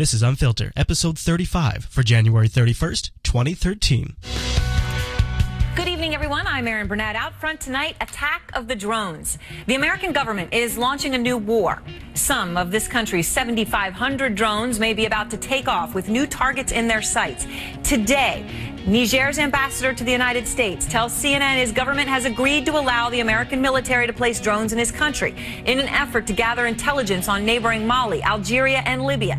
This is Unfiltered, episode 35 for January 31st, 2013. Good evening, everyone. I'm Erin Burnett. Out front tonight, attack of the drones. The American government is launching a new war. Some of this country's 7,500 drones may be about to take off with new targets in their sights. Today, Niger's ambassador to the United States tells CNN his government has agreed to allow the American military to place drones in his country in an effort to gather intelligence on neighboring Mali, Algeria, and Libya.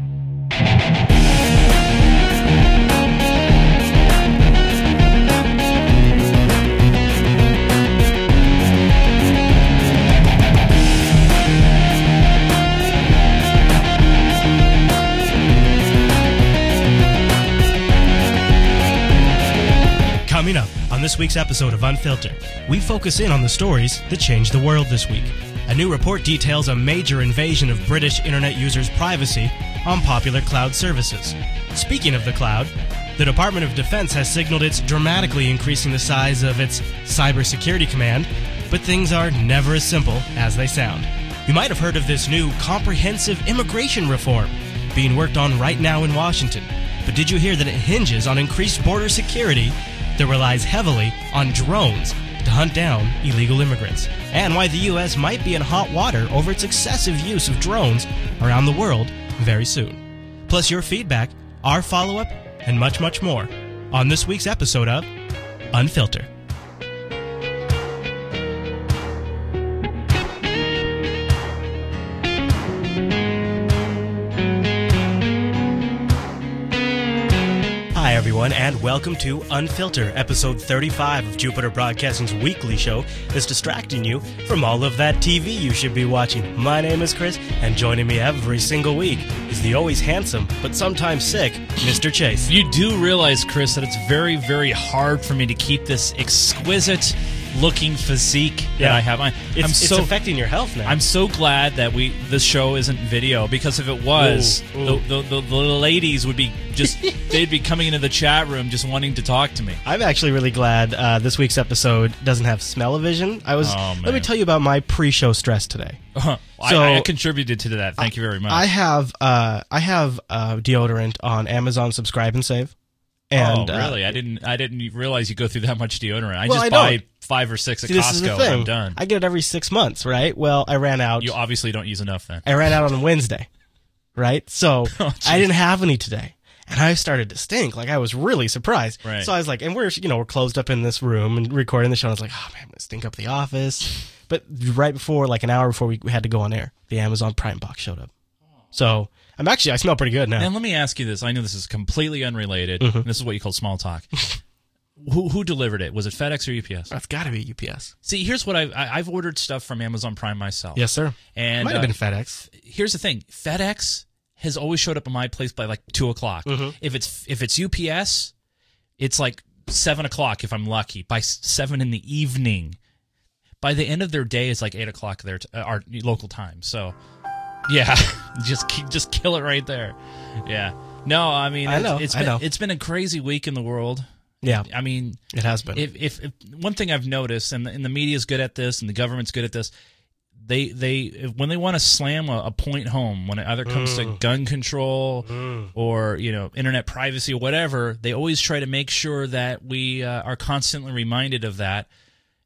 On this week's episode of Unfiltered, we focus in on the stories that changed the world this week. A new report details a major invasion of British internet users' privacy on popular cloud services. Speaking of the cloud, the Department of Defense has signaled it's dramatically increasing the size of its cybersecurity command, but things are never as simple as they sound. You might have heard of this new comprehensive immigration reform being worked on right now in Washington. But did you hear that it hinges on increased border security that relies heavily on drones to hunt down illegal immigrants? And why the U.S. might be in hot water over its excessive use of drones around the world very soon. Plus, your feedback, our follow up, and much, much more on this week's episode of Unfilter. Everyone, and welcome to Unfilter, episode 35 of Jupiter Broadcasting's weekly show that's distracting you from all of that TV you should be watching. My name is Chris, and joining me every single week is the always handsome, but sometimes sick, Mr. Chase. You do realize, Chris, that it's very, very hard for me to keep this exquisite looking physique that I have. I, It's, I'm it's so affecting your health now. I'm so glad that we this show isn't video because if it was, Ooh, ooh. The, the, the, the ladies would be just they'd be coming into the chat room just wanting to talk to me. I'm actually really glad uh, this week's episode doesn't have smell-o-vision. I was. Oh, let me tell you about my pre-show stress today. I, So- I, I contributed to that. Thank you very much. I have uh, I have uh, deodorant on Amazon Subscribe and Save. And oh, uh, really? I didn't. I didn't realize you go through that much deodorant. I Well, just I buy five or six at see, this is the Costco. and I'm done. I get it every six months, right? Well, I ran out. you obviously don't use enough then. I ran out on Wednesday, right? So Oh, I didn't have any today. And I started to stink. Like I was really surprised. Right. So I was like, and we're you know we're closed up in this room and recording the show. And I was like, oh man, I'm gonna stink up the office. But right before, like an hour before we had to go on air, the Amazon Prime box showed up. So I'm actually I smell pretty good now. And let me ask you this. I know this is completely unrelated. Mm-hmm. This is what you call small talk. who, who delivered it? Was it FedEx or UPS? That's got to be UPS. See, here's what I've I- I've ordered stuff from Amazon Prime myself. Yes, sir. and Might have uh, been FedEx. here's the thing: FedEx has always showed up at my place by like two o'clock. Mm-hmm. If it's if it's UPS, it's like seven o'clock if I'm lucky. By seven in the evening, by the end of their day, it's like eight o'clock their t- uh, our local time. So, yeah, just just kill it right there. Yeah. No, I mean, I know, it's I been know. it's been a crazy week in the world. Yeah, I mean, it has been. if, if, if one thing I've noticed, and the, and the media's good at this, and the government's good at this, they they if, when they want to slam a, a point home, when it either comes to gun control or you know internet privacy or whatever, they always try to make sure that we uh, are constantly reminded of that,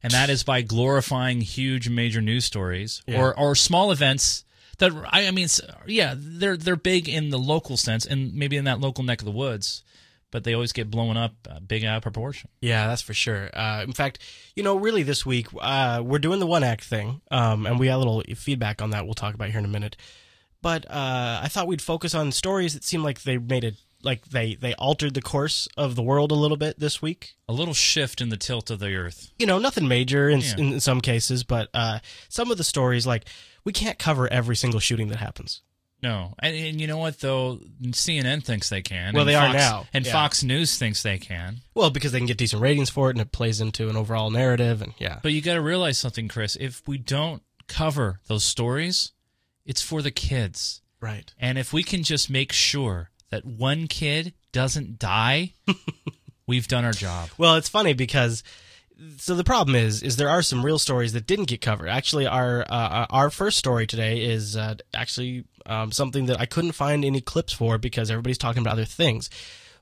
and that is by glorifying huge major news stories or or small events. That I, I mean, yeah, they're they're big in the local sense, and maybe in that local neck of the woods, but they always get blown up uh, big out of proportion. Yeah, that's for sure. Uh, in fact, you know, really this week uh, we're doing the one act thing, um, and we got a little feedback on that. We'll talk about here in a minute. But uh, I thought we'd focus on stories that seemed like they made it, like they they altered the course of the world a little bit this week. a little shift in the tilt of the earth. You know, nothing major in, Yeah. in some cases, but uh, some of the stories, like we can't cover every single shooting that happens. No, and, and you know what though, CNN thinks they can. Well, they are now, and yeah. Fox News thinks they can. Well, because they can get decent ratings for it, and it plays into an overall narrative, and yeah, But you got to realize something, Chris. If we don't cover those stories, it's for the kids. right. And if we can just make sure that one kid doesn't die, we've done our job. Well, it's funny because so the problem is is there are some real stories that didn't get covered. Actually, our uh, our first story today is uh, actually um, something that I couldn't find any clips for because everybody's talking about other things.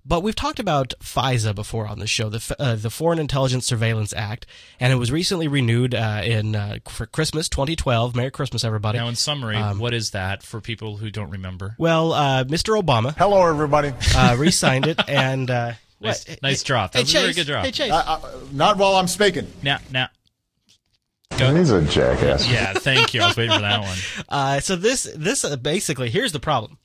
But we've talked about FISA before on the show, the uh, the Foreign Intelligence Surveillance Act, and it was recently renewed uh, in uh, for Christmas 2012. Merry Christmas, everybody! Now, in summary, um, what is that for people who don't remember? Well, uh, Mr. Obama, hello, everybody, uh, re-signed it, and uh, nice, nice drop. That hey, was Chase, a very good drop. Hey, Chase. not while I'm speaking. Now, now. He's a jackass. Yeah, thank you. I was waiting for that one. Uh, so this this basically here's the problem.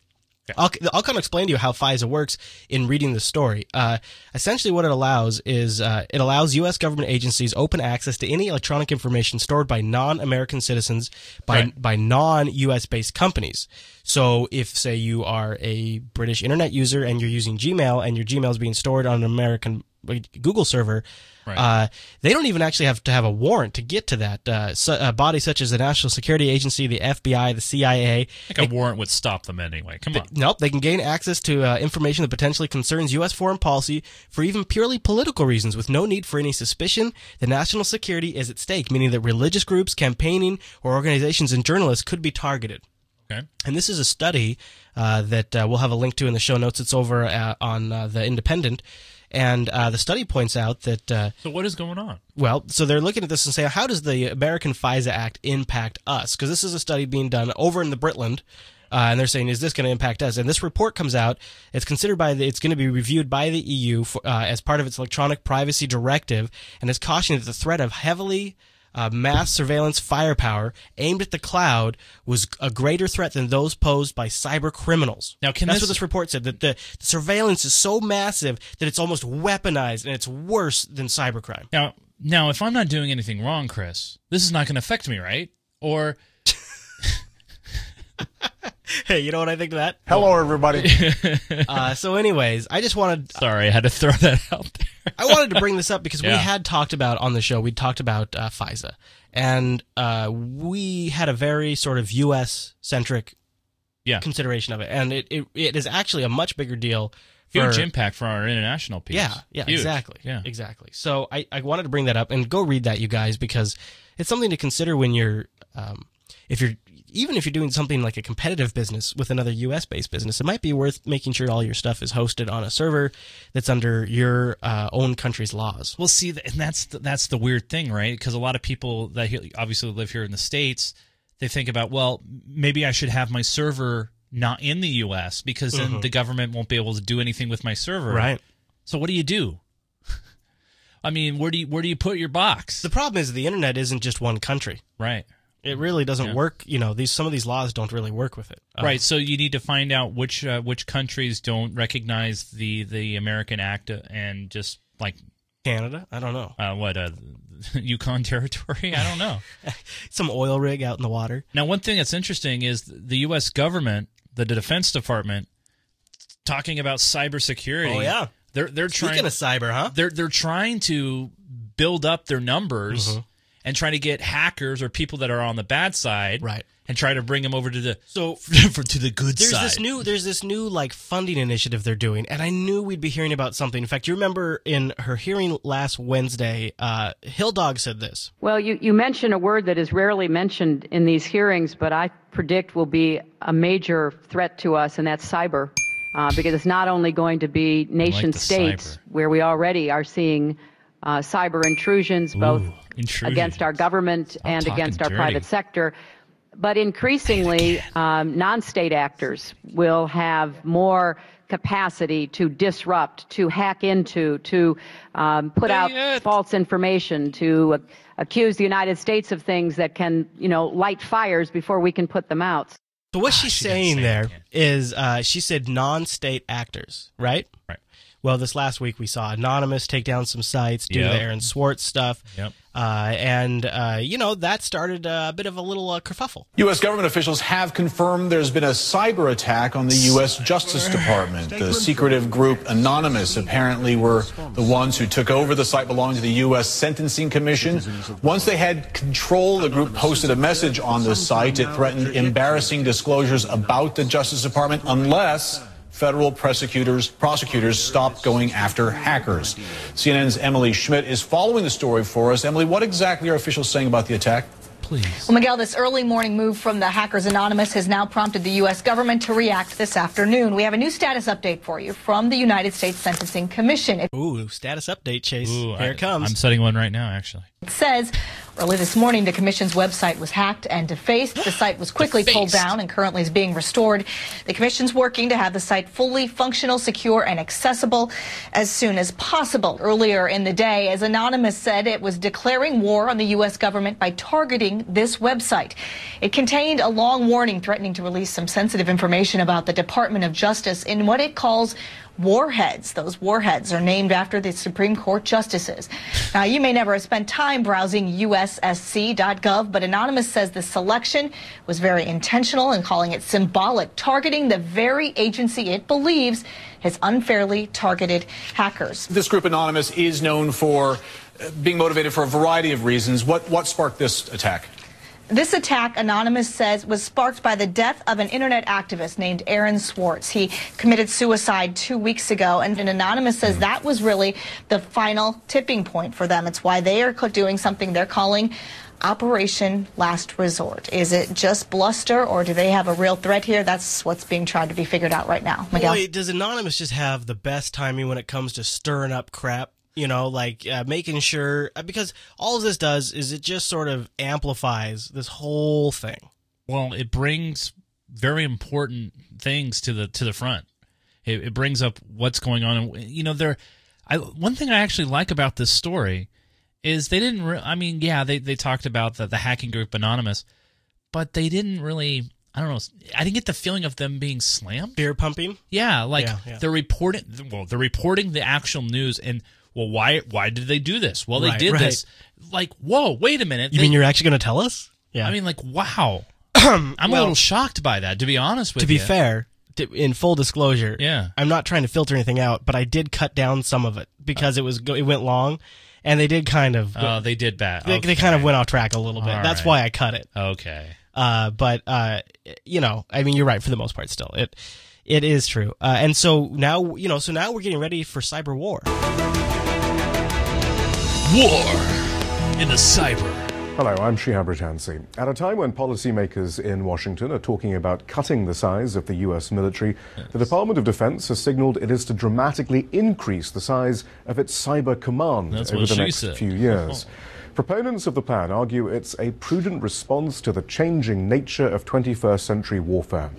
I'll, I'll kind of explain to you how FISA works in reading the story. Uh, essentially, what it allows is uh, it allows U.S. government agencies open access to any electronic information stored by non-American citizens by right. by non-U.S. based companies. So, if say you are a British internet user and you're using Gmail and your Gmail is being stored on an American Google server, Right. Uh, they don't even actually have to have a warrant to get to that. Uh, so, uh, bodies such as the National Security Agency, the FBI, the CIA. I think a warrant would stop them anyway. Come they, on. Nope. They can gain access to uh, information that potentially concerns U.S. foreign policy for even purely political reasons with no need for any suspicion. The national security is at stake, meaning that religious groups, campaigning, or organizations and journalists could be targeted. Okay. And this is a study uh, that uh, we'll have a link to in the show notes. It's over uh, on uh, the Independent. And uh, the study points out that. Uh, so, what is going on? Well, so they're looking at this and saying, how does the American FISA Act impact us? Because this is a study being done over in the Britland. Uh, and they're saying, is this going to impact us? And this report comes out. It's considered by the, it's going to be reviewed by the EU for, uh, as part of its electronic privacy directive, and it's cautioning that the threat of heavily uh, mass surveillance firepower aimed at the cloud was a greater threat than those posed by cyber criminals. Now, that's this... what this report said that the, the, surveillance is so massive that it's almost weaponized and it's worse than cybercrime. Now, now, if I'm not doing anything wrong, Chris, this is not going to affect me, right? Or hey, you know what I think of that? Hello, everybody. uh, so, anyways, I just wanted. Sorry, I had to throw that out there. I wanted to bring this up because Yeah. we had talked about on the show. We talked about uh, FISA, and uh, we had a very sort of U.S. centric Yeah. consideration of it, and it, it it is actually a much bigger deal. For, Huge impact for our international piece. yeah, yeah, Huge. exactly. Yeah. exactly. So I, I wanted to bring that up and go read that, you guys, because it's something to consider when you're, um, if you're, even if you're doing something like a competitive business with another U.S. based business, it might be worth making sure all your stuff is hosted on a server that's under your uh, own country's laws. Well, see, and that's the, that's the weird thing, right? Because a lot of people that obviously live here in the states, they think about, well, maybe I should have my server not in the U.S. because then the government won't be able to do anything with my server. Right. So what do you do? I mean, where do you where do you put your box? The problem is the internet isn't just one country. right. It really doesn't Yeah. work. You know, these some of these laws don't really work with it. Uh, Right, so you need to find out which uh, which countries don't recognize the the American Act uh, and just like Canada, I don't know. uh, what uh, Yukon territory. I don't know. Some oil rig out in the water. Now, one thing that's interesting is the U.S. government, the Defense Department, talking about cybersecurity. Oh, yeah. they're they're trying Speaking of cyber, huh? they're they're trying to build up their numbers Mm-hmm. And trying to get hackers or people that are on the bad side, Right. and try to bring them over to the So for, to the good there's side. this new there's this new like funding initiative they're doing and i knew we'd be hearing about something in fact you remember in her hearing last wednesday uh hill dog said this Well, you, you mention a word that is rarely mentioned in these hearings, but I predict will be a major threat to us, and that's cyber. Uh, because it's not only going to be nation the states, cyber. where we already are seeing uh, cyber intrusions, both intrusions. against our government and against our dirty. private sector. But increasingly, um, non state actors will have more capacity to disrupt, to hack into, to um, put out it. false information, to uh, accuse the United States of things that can, you know, light fires before we can put them out. so what she's she saying say there that, is uh she said non-state actors right Right. Well this last week we saw anonymous take down some sites do Yep. the aaron swartz stuff Yep. uh and uh you know that started uh, a bit of a little uh, kerfuffle U.S. government officials have confirmed there's been a cyber attack on the U.S. Justice Department. The secretive group Anonymous apparently were the ones who took over the site belonging to the U.S. Sentencing Commission. Once they had control, the group posted a message on the site. It threatened embarrassing disclosures about the Justice Department unless federal prosecutors prosecutors stop going after hackers. CNN's Emily Schmidt is following the story for us. Emily, what exactly are officials saying about the attack? please. Well, Miguel, this early morning move from the Hackers Anonymous has now prompted the U.S. government to react this afternoon. We have a new status update for you from the United States Sentencing Commission. Ooh, status update, Chase. Ooh, Here I, it comes. I'm setting one right now, actually. Says early this morning the commission's website was hacked and defaced. The site was quickly pulled down and currently is being restored. The commission's working to have the site fully functional, secure, and accessible as soon as possible. Earlier in the day, as Anonymous said, it was declaring war on the U.S. government by targeting this website. It contained a long warning threatening to release some sensitive information about the Department of Justice in what it calls warheads. Those warheads are named after the Supreme Court justices. Now, you may never have spent time browsing USSC.gov, but Anonymous says the selection was very intentional and calling it symbolic, targeting the very agency it believes has unfairly targeted hackers. This group, Anonymous, is known for uh, being motivated for a variety of reasons. What, what sparked this attack? This attack, Anonymous says, was sparked by the death of an internet activist named Aaron Swartz. He committed suicide two weeks ago, and, and Anonymous says that was really the final tipping point for them. It's why they are doing something they're calling Operation Last Resort. Is it just bluster, or do they have a real threat here? That's what's being tried to be figured out right now. Miguel. Boy, does Anonymous just have the best timing when it comes to stirring up crap? You know, like uh, making sure uh, because all of this does is it just sort of amplifies this whole thing. Well, it brings very important things to the to the front. It, it brings up what's going on, and you know, there. I one thing I actually like about this story is they didn't. Re- I mean, yeah, they they talked about the the hacking group Anonymous, but they didn't really. I don't know. I didn't get the feeling of them being slammed. Beer pumping. Yeah, like Yeah, yeah. they're reporting. Well, they're reporting the actual news, and well, why why did they do this? Well, they Right, did right. this. Like, whoa, wait a minute. You They- mean you're actually going to tell us? Yeah. I mean, like, wow. I'm a little shocked by that, to be honest with you. to be you. fair, to, in full disclosure, Yeah. I'm not trying to filter anything out, but I did cut down some of it because it was it went long, and they did kind of Oh, they did bad. they, they kind of went off track a little bit. All That's right. why I cut it. Okay. Uh, but uh, you know, I mean, you're right for the most part. Still, it it is true. Uh, and so now, you know, so now we're getting ready for cyber war. War in the cyber. Hello, I'm Shihab Rattansi. At a time when policymakers in Washington are talking about cutting the size of the U.S. military, the Department of Defense has signaled it is to dramatically increase the size of its cyber command That's over the next said. few years. Proponents of the plan argue it's a prudent response to the changing nature of 21st century warfare.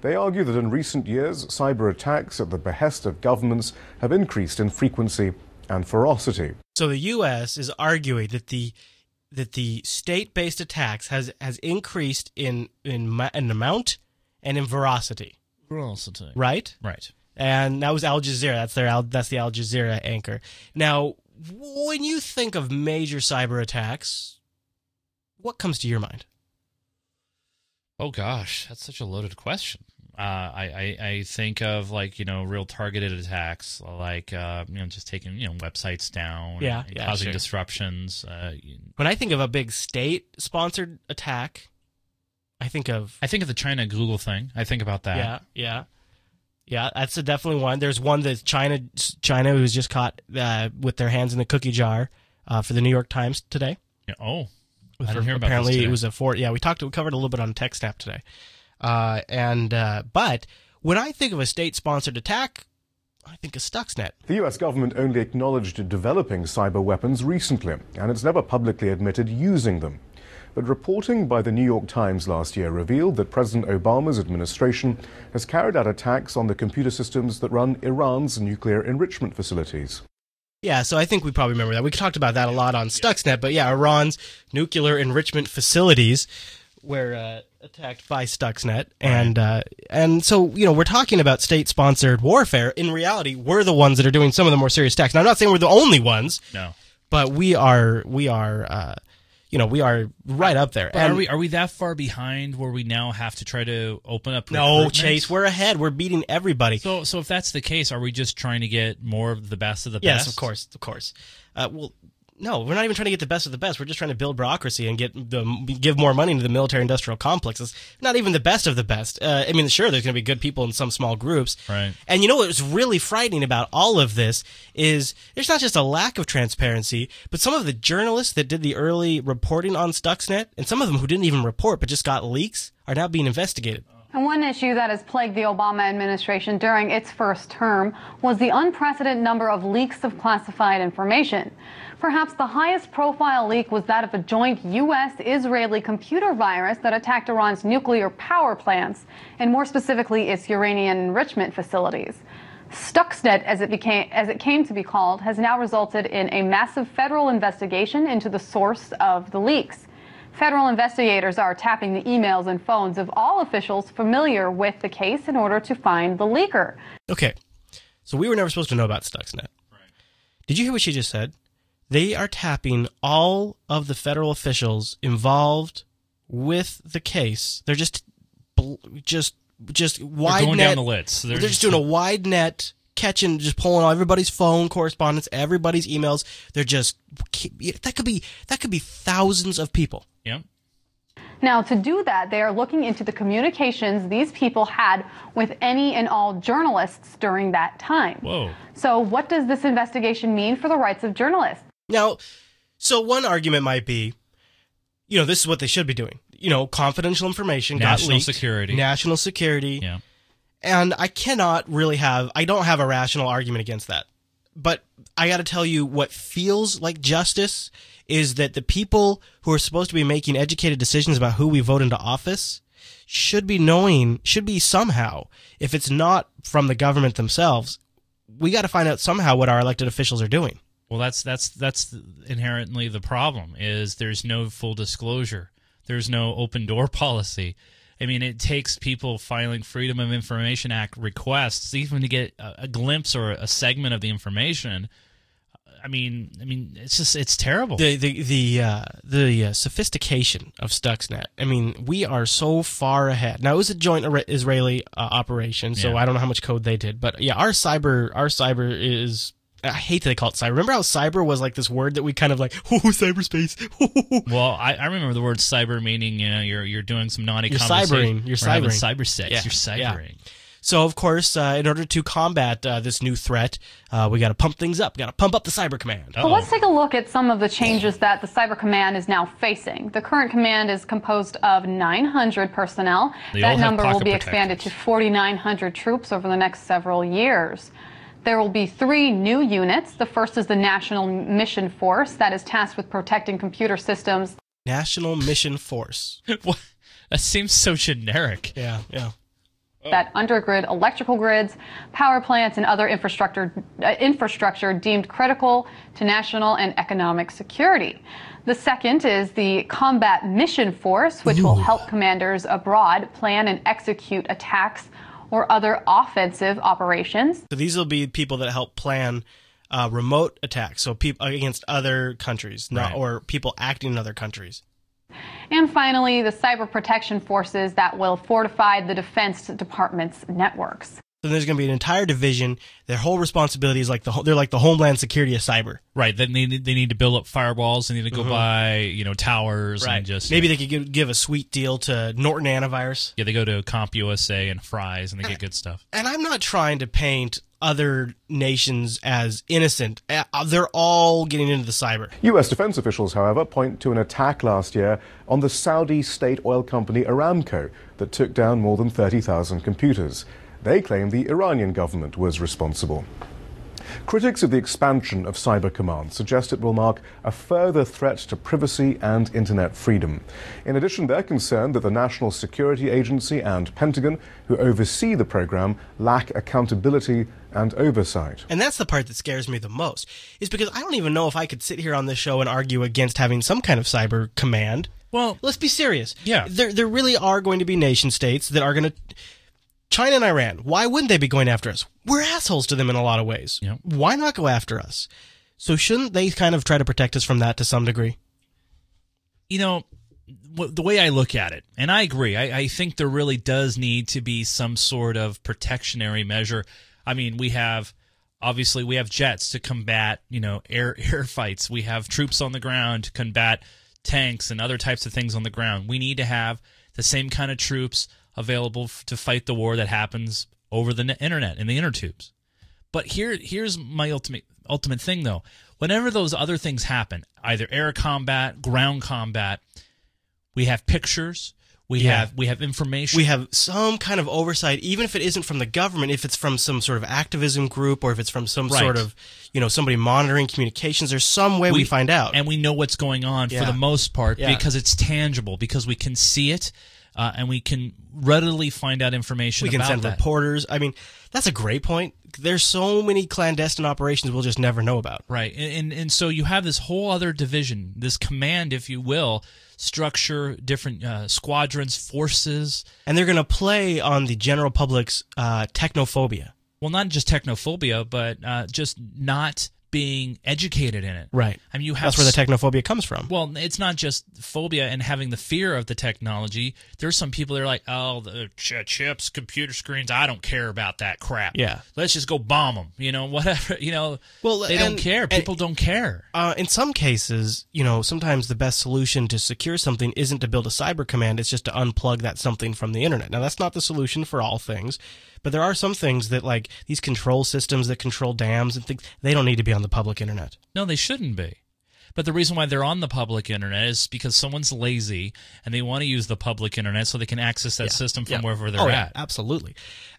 They argue that in recent years, cyber attacks at the behest of governments have increased in frequency and ferocity. So the U.S. is arguing that the that the state-based attacks has has increased in in, in amount and in veracity, Velocity. right? Right. and that was Al Jazeera. That's their that's the Al Jazeera anchor. Now, when you think of major cyber attacks, what comes to your mind? Oh gosh, that's such a loaded question. Uh, I, I I think of like you know real targeted attacks, like uh, you know just taking you know websites down, Yeah, and yeah, causing sure. disruptions. Uh, When I think of a big state-sponsored attack, I think of I think of the China Google thing. I think about that. yeah, yeah, yeah. That's a definitely one. There's one that China China who was just caught uh, with their hands in the cookie jar uh, for the New York Times today. Yeah, Oh, I didn't hear about apparently this it was a four. Yeah, we talked. We covered a little bit on TechSnap today. Uh, and uh, but when I think of a state-sponsored attack, I think of Stuxnet. The US government only acknowledged developing cyber weapons recently, and it's never publicly admitted using them. But reporting by the New York Times last year revealed that President Obama's administration has carried out attacks on the computer systems that run Iran's nuclear enrichment facilities. Yeah, so I think we probably remember that. We talked about that a lot on Stuxnet, but yeah, Iran's nuclear enrichment facilities were uh, attacked by Stuxnet, and uh, and so you know we're talking about state-sponsored warfare. In reality, we're the ones that are doing some of the more serious attacks. Now, I'm not saying we're the only ones, no. but we are we are uh, you know we are right up there. But And are we are we that far behind where we now have to try to open up? no. Chase, we're ahead. We're beating everybody. So so if that's the case, are we just trying to get more of the best of the Yes, best? of course, of course. Uh, well, no, we're not even trying to get the best of the best. We're just trying to build bureaucracy and get the give more money to the military-industrial complexes. Not even the best of the best. Uh, I mean, sure, there's going to be good people in some small groups, Right. And you know what was really frightening about all of this is there's not just a lack of transparency, but some of the journalists that did the early reporting on Stuxnet, and some of them who didn't even report but just got leaks, are now being investigated. And one issue that has plagued the Obama administration during its first term was the unprecedented number of leaks of classified information. Perhaps the highest profile leak was that of a joint U.S. Israeli computer virus that attacked Iran's nuclear power plants, and more specifically, its uranium enrichment facilities. Stuxnet, as it, became, as it came to be called, has now resulted in a massive federal investigation into the source of the leaks. Federal investigators are tapping the emails and phones of all officials familiar with the case in order to find the leaker. Okay, so we were never supposed to know about Stuxnet. Right. Did you hear what she just said? They are tapping all of the federal officials involved with the case. They're just, just, just wide going net. down the list. They're, They're just just- doing a wide net, catching, just pulling all everybody's phone correspondence, everybody's emails. They're just that could be that could be thousands of people. Yeah. Now, to do that, they are looking into the communications these people had with any and all journalists during that time. Whoa. So, what does this investigation mean for the rights of journalists? Now, so one argument might be, you know, this is what they should be doing. You know, confidential information, got National leaked, security. national security. Yeah. And I cannot really have, I don't have a rational argument against that. But I got to tell you, what feels like justice is that the people who are supposed to be making educated decisions about who we vote into office should be knowing, should be somehow, if it's not from the government themselves, we got to find out somehow what our elected officials are doing. Well, that's that's that's inherently the problem. Is there's no full disclosure. There's no open door policy. I mean, it takes people filing Freedom of Information Act requests even to get a, a glimpse or a segment of the information. I mean, I mean, it's just it's terrible. the the the uh, the uh, sophistication of Stuxnet. I mean, we are so far ahead. Now it was a joint Israeli uh, operation, so Yeah. I don't know how much code they did, but yeah, our cyber our cyber is. I hate that they call it cyber. Remember how cyber was like this word that we kind of like, oh, cyberspace. Well, I, I remember the word cyber meaning you know you're you're doing some naughty You're cybering. You're cybering. cyber sex. Yeah, You're yeah. cybering. So of course, uh, in order to combat uh, this new threat, uh, we got to pump things up. We got to pump up the cyber command. So let's take a look at some of the changes that the Cyber Command is now facing. The current command is composed of 900 personnel. They that number will pocket be expanded to 4,900 troops over the next several years. There will be three new units. The first is the National Mission Force that is tasked with protecting computer systems National Mission Force. What? That seems so generic. Yeah, yeah. that undergrid electrical grids, power plants, and other infrastructure, uh, infrastructure deemed critical to national and economic security. The second is the Combat Mission Force, which will help commanders abroad plan and execute attacks or other offensive operations. So these will be people that help plan uh, remote attacks, so people against other countries, not Right. or people acting in other countries. And finally, the cyber protection forces that will fortify the Defense Department's networks. So there's going to be an entire division. Their whole responsibility is like the they're like the Homeland Security of cyber. Right. Then they need, they need to build up firewalls. They need to go buy you know towers and just maybe they could give, give a sweet deal to Norton Antivirus. yeah they go to CompUSA and Fry's and they get good stuff. And I'm not trying to paint other nations as innocent. Uh, They're all getting into the cyber. US defense officials, however, point to an attack last year on the Saudi state oil company Aramco that took down more than 30,000 computers. They claim the Iranian government was responsible. Critics of the expansion of Cyber Command suggest it will mark a further threat to privacy and internet freedom. In addition, they're concerned that the National Security Agency and Pentagon, who oversee the program, lack accountability and oversight. And that's the part that scares me the most, is because I don't even know if I could sit here on this show and argue against having some kind of cyber command. Well, Let's be serious. Yeah. There, there really are going to be nation states that are going to. China and Iran, why wouldn't they be going after us? We're assholes to them in a lot of ways. Yep. Why not go after us? So shouldn't they kind of try to protect us from that to some degree? you know the way I look at it, and I agree. I, I think there really does need to be some sort of protectionary measure. I mean, we have obviously we have jets to combat you know air air fights. We have troops on the ground to combat tanks and other types of things on the ground. We need to have the same kind of troops available f- to fight the war that happens over the ne- internet in the inner tubes. But here here's my ultimate ultimate thing though. Whenever those other things happen, either air combat, ground combat, we have pictures, we Yeah. have we have information. we have some kind of oversight, even if it isn't from the government, if it's from some sort of activism group or if it's from some Right. sort of, you know, somebody monitoring communications, there's some way we, find out. and we know what's going on for the most part Yeah. because it's tangible because we can see it uh, and we can readily find out information we can send that. reporters. I mean, that's a great point. There's so many clandestine operations we'll just never know about. Right, and, and and so you have this whole other division, this command, if you will, structure, different uh, squadrons, forces. And they're going to play on the general public's uh, technophobia. Well, not just technophobia, but uh, just not being educated in it. Right. I mean, you have That's where the technophobia comes from. Well, it's not just phobia and having the fear of the technology. There's some people that are like, "Oh, the ch- chips, computer screens. I don't care about that crap. Yeah. let's just go bomb them. You know, whatever. You know, Well, they don't and- care. and- People don't care. Uh, in some cases, you know, sometimes the best solution to secure something isn't to build a cyber command, it's just to unplug that something from the internet. Now, that's not the solution for all things, but there are some things that, like these control systems that control dams and things, they don't need to be on the public internet. No, they shouldn't be. But the reason why they're on the public internet is because someone's lazy and they want to use the public internet so they can access that system from Yeah. wherever they're Oh, yeah, at. absolutely.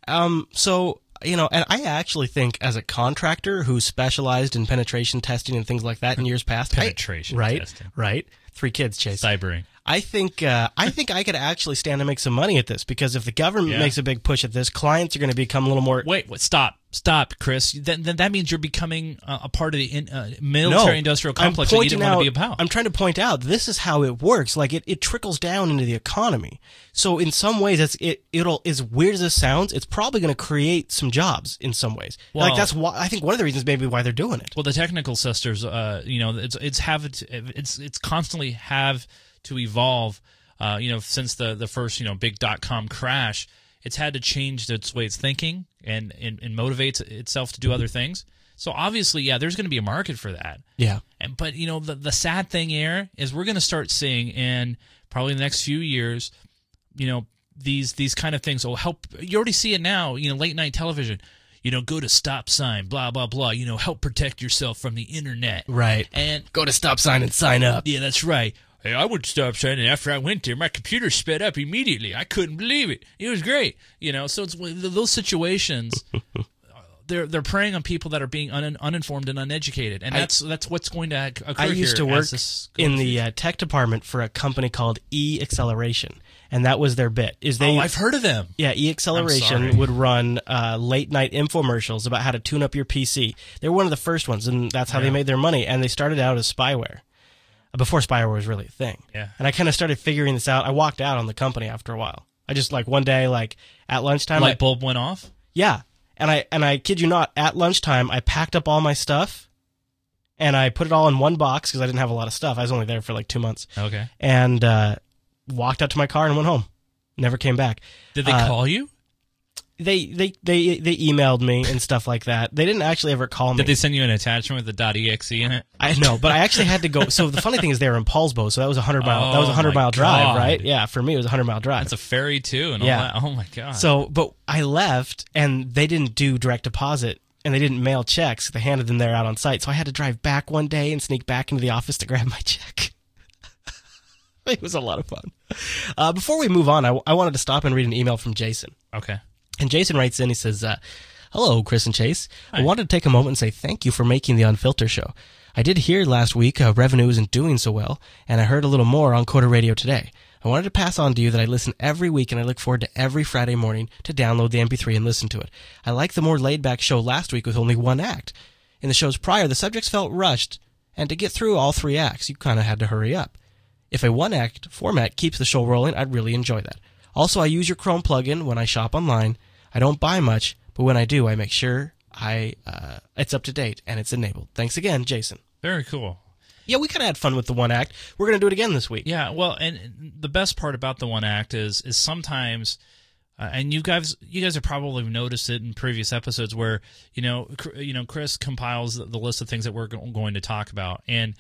Um, so you know, and I actually think as a contractor who specialized in penetration testing and things like that in years past, I- Penetration right, testing. right, three kids, Chase, Cybering. I think uh, I think I could actually stand to make some money at this because if the government Yeah. makes a big push at this, clients are going to become a little more. Wait, wait, stop, stop, Chris. Then, then that means you're becoming uh, a part of the in, uh, military-industrial complex that you didn't want to out- be about. I'm trying to point out this is how it works. Like it, it trickles down into the economy. So in some ways, it's it it'll as weird as this sounds, it's probably going to create some jobs in some ways. Well- like that's why I think one of the reasons maybe why they're doing it. Well, the technical sisters, uh, you know, it's it's have it's it's constantly have to evolve. Uh, you know, since the the first you know big dot com crash, it's had to change its way it's thinking and and, and motivates itself to do other things. So obviously, yeah, there's going to be a market for that. Yeah. And but you know, the the sad thing here is we're going to start seeing in probably the next few years, you know, these these kind of things will help. You already see it now. You know, late night television. You know, go to stop sign, blah blah blah. You know, help protect yourself from the internet. Right. And Go to stop sign and sign up. yeah, that's right. Hey, I to stop sign, and after I went there, my computer sped up immediately. I couldn't believe it. It was great. You know, so it's those situations. They're they're preying on people that are being un, uninformed and uneducated, and I- that's that's what's going to occur I used to work in the uh, tech department for a company called E Acceleration, and that was their bit. Is they oh, I've heard of them. Yeah, E. Acceleration would run uh, late night infomercials about how to tune up your PC. They were one of the first ones, and that's how they made their money. And they started out as spyware before spyware was really a thing. Yeah. And I kind of started figuring this out. I walked out on the company after a while. I just like one day, like at lunchtime, I, Light bulb went off. yeah, and I and I kid you not, at lunchtime, I packed up all my stuff, and I put it all in one box because I didn't have a lot of stuff. I was only there for like two months, Okay. and uh, walked out to my car and went home. Never came back. Did they Uh, call you? They they they they emailed me and stuff like that. They didn't actually ever call me. Did they send you an attachment with the .exe in it? I know, but I actually had to go. So the funny thing is, they were in Poulsbo, so that was a hundred mile. that was Oh, a hundred my mile drive, God. right? Yeah, for me, it was a hundred mile drive. That's a ferry too, and Yeah. all that. Oh my god. so, but I left, and they didn't do direct deposit, and they didn't mail checks. They handed them there out on site. So I had to drive back one day and sneak back into the office to grab my check. it was a lot of fun. Uh, before we move on, I, I wanted to stop and read an email from Jason. okay. And Jason writes in, he says, uh, Hello, Chris and Chase. I wanted to take a moment and say thank you for making the Unfilter show. I did hear last week uh, revenue isn't doing so well, and I heard a little more on Coder Radio today. I wanted to pass on to you that I listen every week and I look forward to every Friday morning to download the MP3 and listen to it. I like the more laid back show last week with only one act. In the shows prior, the subjects felt rushed, and to get through all three acts, you kind of had to hurry up. If a one act format keeps the show rolling, I'd really enjoy that. Also, I use your Chrome plugin when I shop online. I don't buy much, but when I do, I make sure I uh, it's up to date and it's enabled. Thanks again, Jason. Very cool. Yeah, we kind of had fun with the one act. We're gonna do it again this week. Yeah, well, and- the best part about the one act is is sometimes Uh, and you guys, you guys have probably noticed it in previous episodes where you know, cr- you know, Chris compiles the, list of things that we're go- going to talk about, and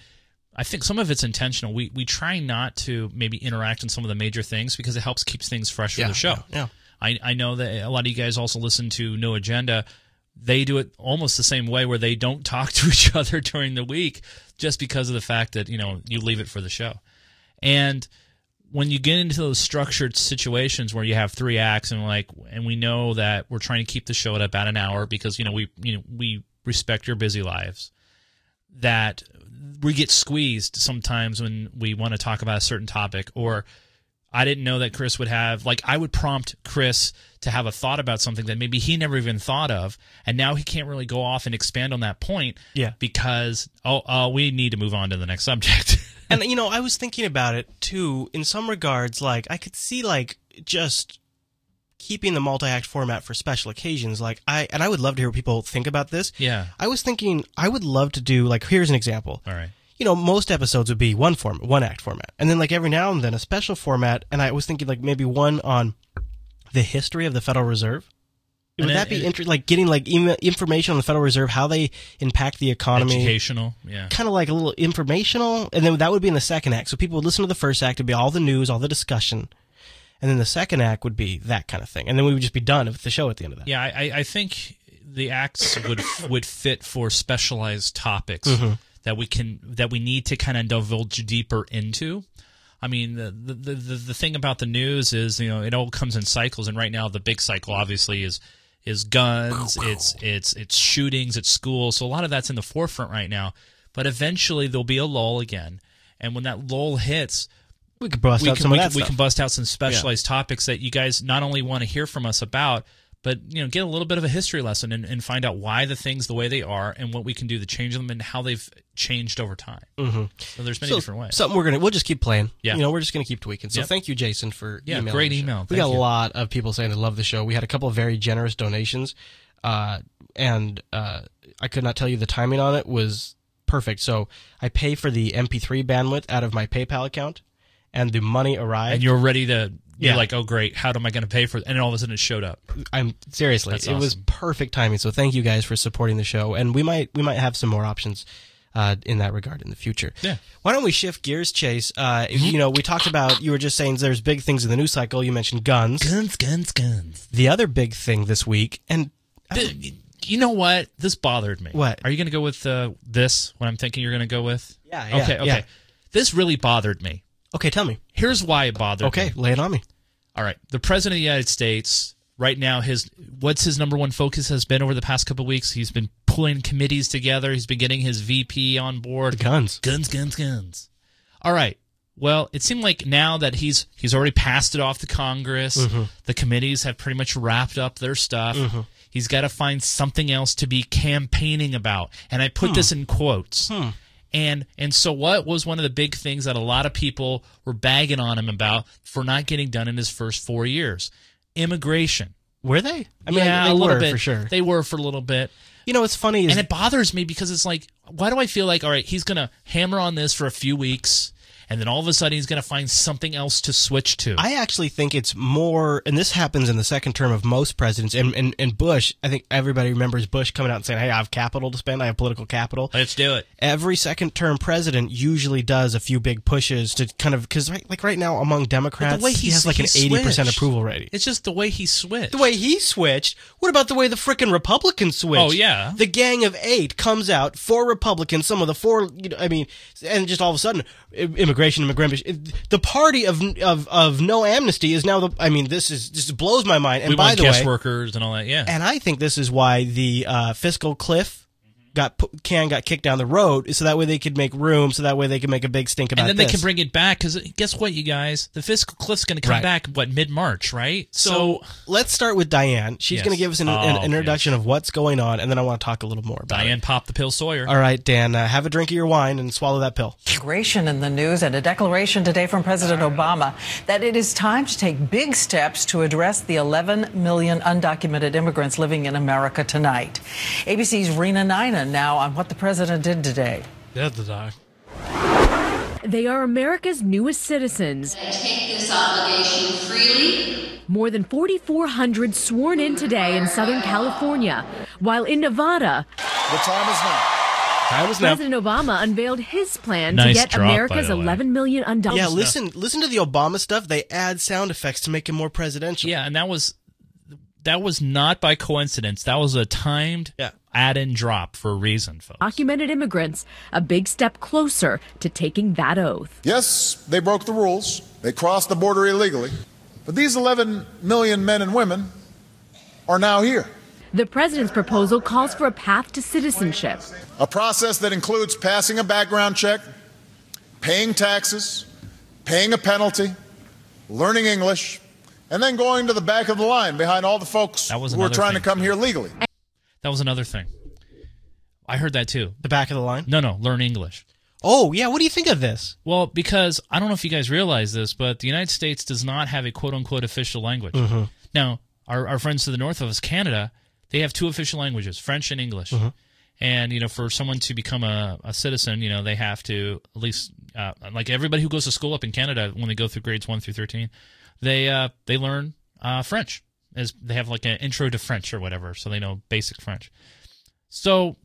I think some of it's intentional. We we try not to maybe interact in some of the major things because it helps keeps things fresh for Yeah, the show. yeah, yeah. I I know that a lot of you guys also listen to No Agenda. They do it almost the same way where they don't talk to each other during the week just because of the fact that you know you leave it for the show. And when you get into those structured situations where you have three acts and like and we know that we're trying to keep the show at about an hour because you know we you know we respect your busy lives that we get squeezed sometimes when we want to talk about a certain topic or I didn't know that Chris would have like I would prompt Chris to have a thought about something that maybe he never even thought of and now he can't really go off and expand on that point Yeah. because oh, oh we need to move on to the next subject. and you know, I was thinking about it too. In some regards, like I could see like just keeping the multi-act format for special occasions. Like I and I would love to hear what people think about this. Yeah. I was thinking I would love to do like here's an example. All right. You know, most episodes would be one form, one act format, and then like every now and then a special format. And I was thinking like maybe one on the history of the Federal Reserve. Would And that it- be interesting? Like getting like em- information on the Federal Reserve, how they impact the economy, Educational, yeah. kind of like a little informational, and then that would be in the second act. So people would listen to the first act, it'd be all the news, all the discussion, and then the second act would be that kind of thing, and then we would just be done with the show at the end of that. Yeah, I, I- think the acts would would fit for specialized topics Mhm. That we can that we need to kind of divulge deeper into. I mean, the, the the the thing about the news is you know it all comes in cycles, and right now the big cycle obviously is is guns, it's it's it's shootings at school. So a lot of that's in the forefront right now. But eventually there'll be a lull again, and when that lull hits, We could bust we out can, some we can, we can bust out some specialized topics that you guys not only want to hear from us about, but you know, get a little bit of a history lesson and, and find out why the things the way they are and what we can do to change them and how they've changed over time. Mhm. So there's many So, different ways. Something we're gonna we'll just keep playing. Yeah. You know, we're just gonna keep tweaking. So Yep. thank you, Jason, for Yeah, great email. We got you. a lot of people saying they love the show. We had a couple of very generous donations, uh, and uh, I could not tell you the timing on it was perfect. So I pay for the MP3 bandwidth out of my PayPal account, and the money arrived. and you're ready to you're Yeah. like, oh great, how am I going to pay for it? And then all of a sudden it showed up. I'm seriously, That's it was perfect timing. So thank you guys for supporting the show, and we might we might have some more options uh, in that regard in the future. Yeah. Why don't we shift gears, Chase? Uh, You know, we talked about you were just saying there's big things in the news cycle. You mentioned guns, guns, guns, guns. The other big thing this week, and The- you know what? This bothered me. What? Are you going to go with uh, this? What I'm thinking you're going to go with? Yeah, yeah, Okay. Okay. yeah. This really bothered me. okay, tell me. Here's why it bothered Okay, me. lay it on me. All right. The president of the United States right now his what's his number one focus has been over the past couple of weeks. He's been pulling committees together. He's been getting his VP on board. The guns. Guns, guns, guns. All right. Well, it seemed like now that he's he's already passed it off to Congress, Mhm. the committees have pretty much wrapped up their stuff. Mhm. He's got to find something else to be campaigning about. And I put Hmm. this in quotes. Hmm. And and so what was one of the big things that a lot of people were bagging on him about for not getting done in his first 4 years? Immigration. Were they? I mean, yeah, they a little bit for sure. They were for a little bit. You know, what's funny And it bothers me because it's like, why do I feel like, all right, he's going to hammer on this for a few weeks, and then all of a sudden he's going to find something else to switch to? I actually think it's more, and this happens in the second term of most presidents. And, and, and Bush, I think everybody remembers Bush coming out and saying, "Hey, I have capital to spend. I have political capital." Let's do it. Every second term president usually does a few big pushes to kind of because right, like right now among Democrats, the way he has like an he eighty percent approval rating. It's just the way he switched. The way he switched. What about the way the frickin' Republicans switched? Oh, yeah. The gang of eight comes out, four Republicans, some of the four, you know, I mean, and just all of a sudden, i- immigration, immigration. The party of of of no amnesty is now the. I mean, this is this blows my mind. And we by want the guest way, workers and all that. Yeah. and I think this is why the uh, fiscal cliff got can got kicked down the road, so that way they could make room, so that way they could make a big stink about and then they can bring it back because guess what, you guys? The fiscal cliff's going to come Right. back what mid March, right? So, let's start with Diane. She's Yes. going to give us an, an Oh, introduction of what's going on, and then I want to talk a little more about Diane it. popped the pill Sawyer. All right, Dan, uh, have a drink of your wine and swallow that pill. Immigration in the news and a declaration today from President Obama that it is time to take big steps to address the 11 million undocumented immigrants living in America tonight. ABC's Rena Nina now on what the president did today. They are America's newest citizens, I take this obligation freely More than 4,400 sworn in today in Southern California, while in Nevada, The time is now. Time is now. President Obama unveiled his plan Nice to get drop, America's 11 million undocumented. Yeah, listen, listen to the Obama stuff. They add sound effects to make it more presidential. Yeah, and that was that was not by coincidence. That was a timed Yeah. Add and drop for a reason, folks. Documented immigrants, a big step closer to taking that oath. Yes, they broke the rules. They crossed the border illegally. But these 11 million men and women are now here. The president's proposal calls for a path to citizenship. A process that includes passing a background check, paying taxes, paying a penalty, learning English, and then going to the back of the line behind all the folks That was who are trying thing, to come here legally. That was another thing. I heard that too. The back of the line. No, no, learn English. Oh, yeah. What do you think of this? Well, because I don't know if you guys realize this, but the United States does not have a quote unquote official language. Mm-hmm. Now, our, our friends to the north of us, Canada, they have two official languages, French and English. Mm-hmm. And, you know, for someone to become a, a citizen, you know, they have to at least, uh, like everybody who goes to school up in Canada, when they go through grades 1 through 13, they, uh, they learn uh, French. As they have like an intro to French or whatever, so they know basic French. So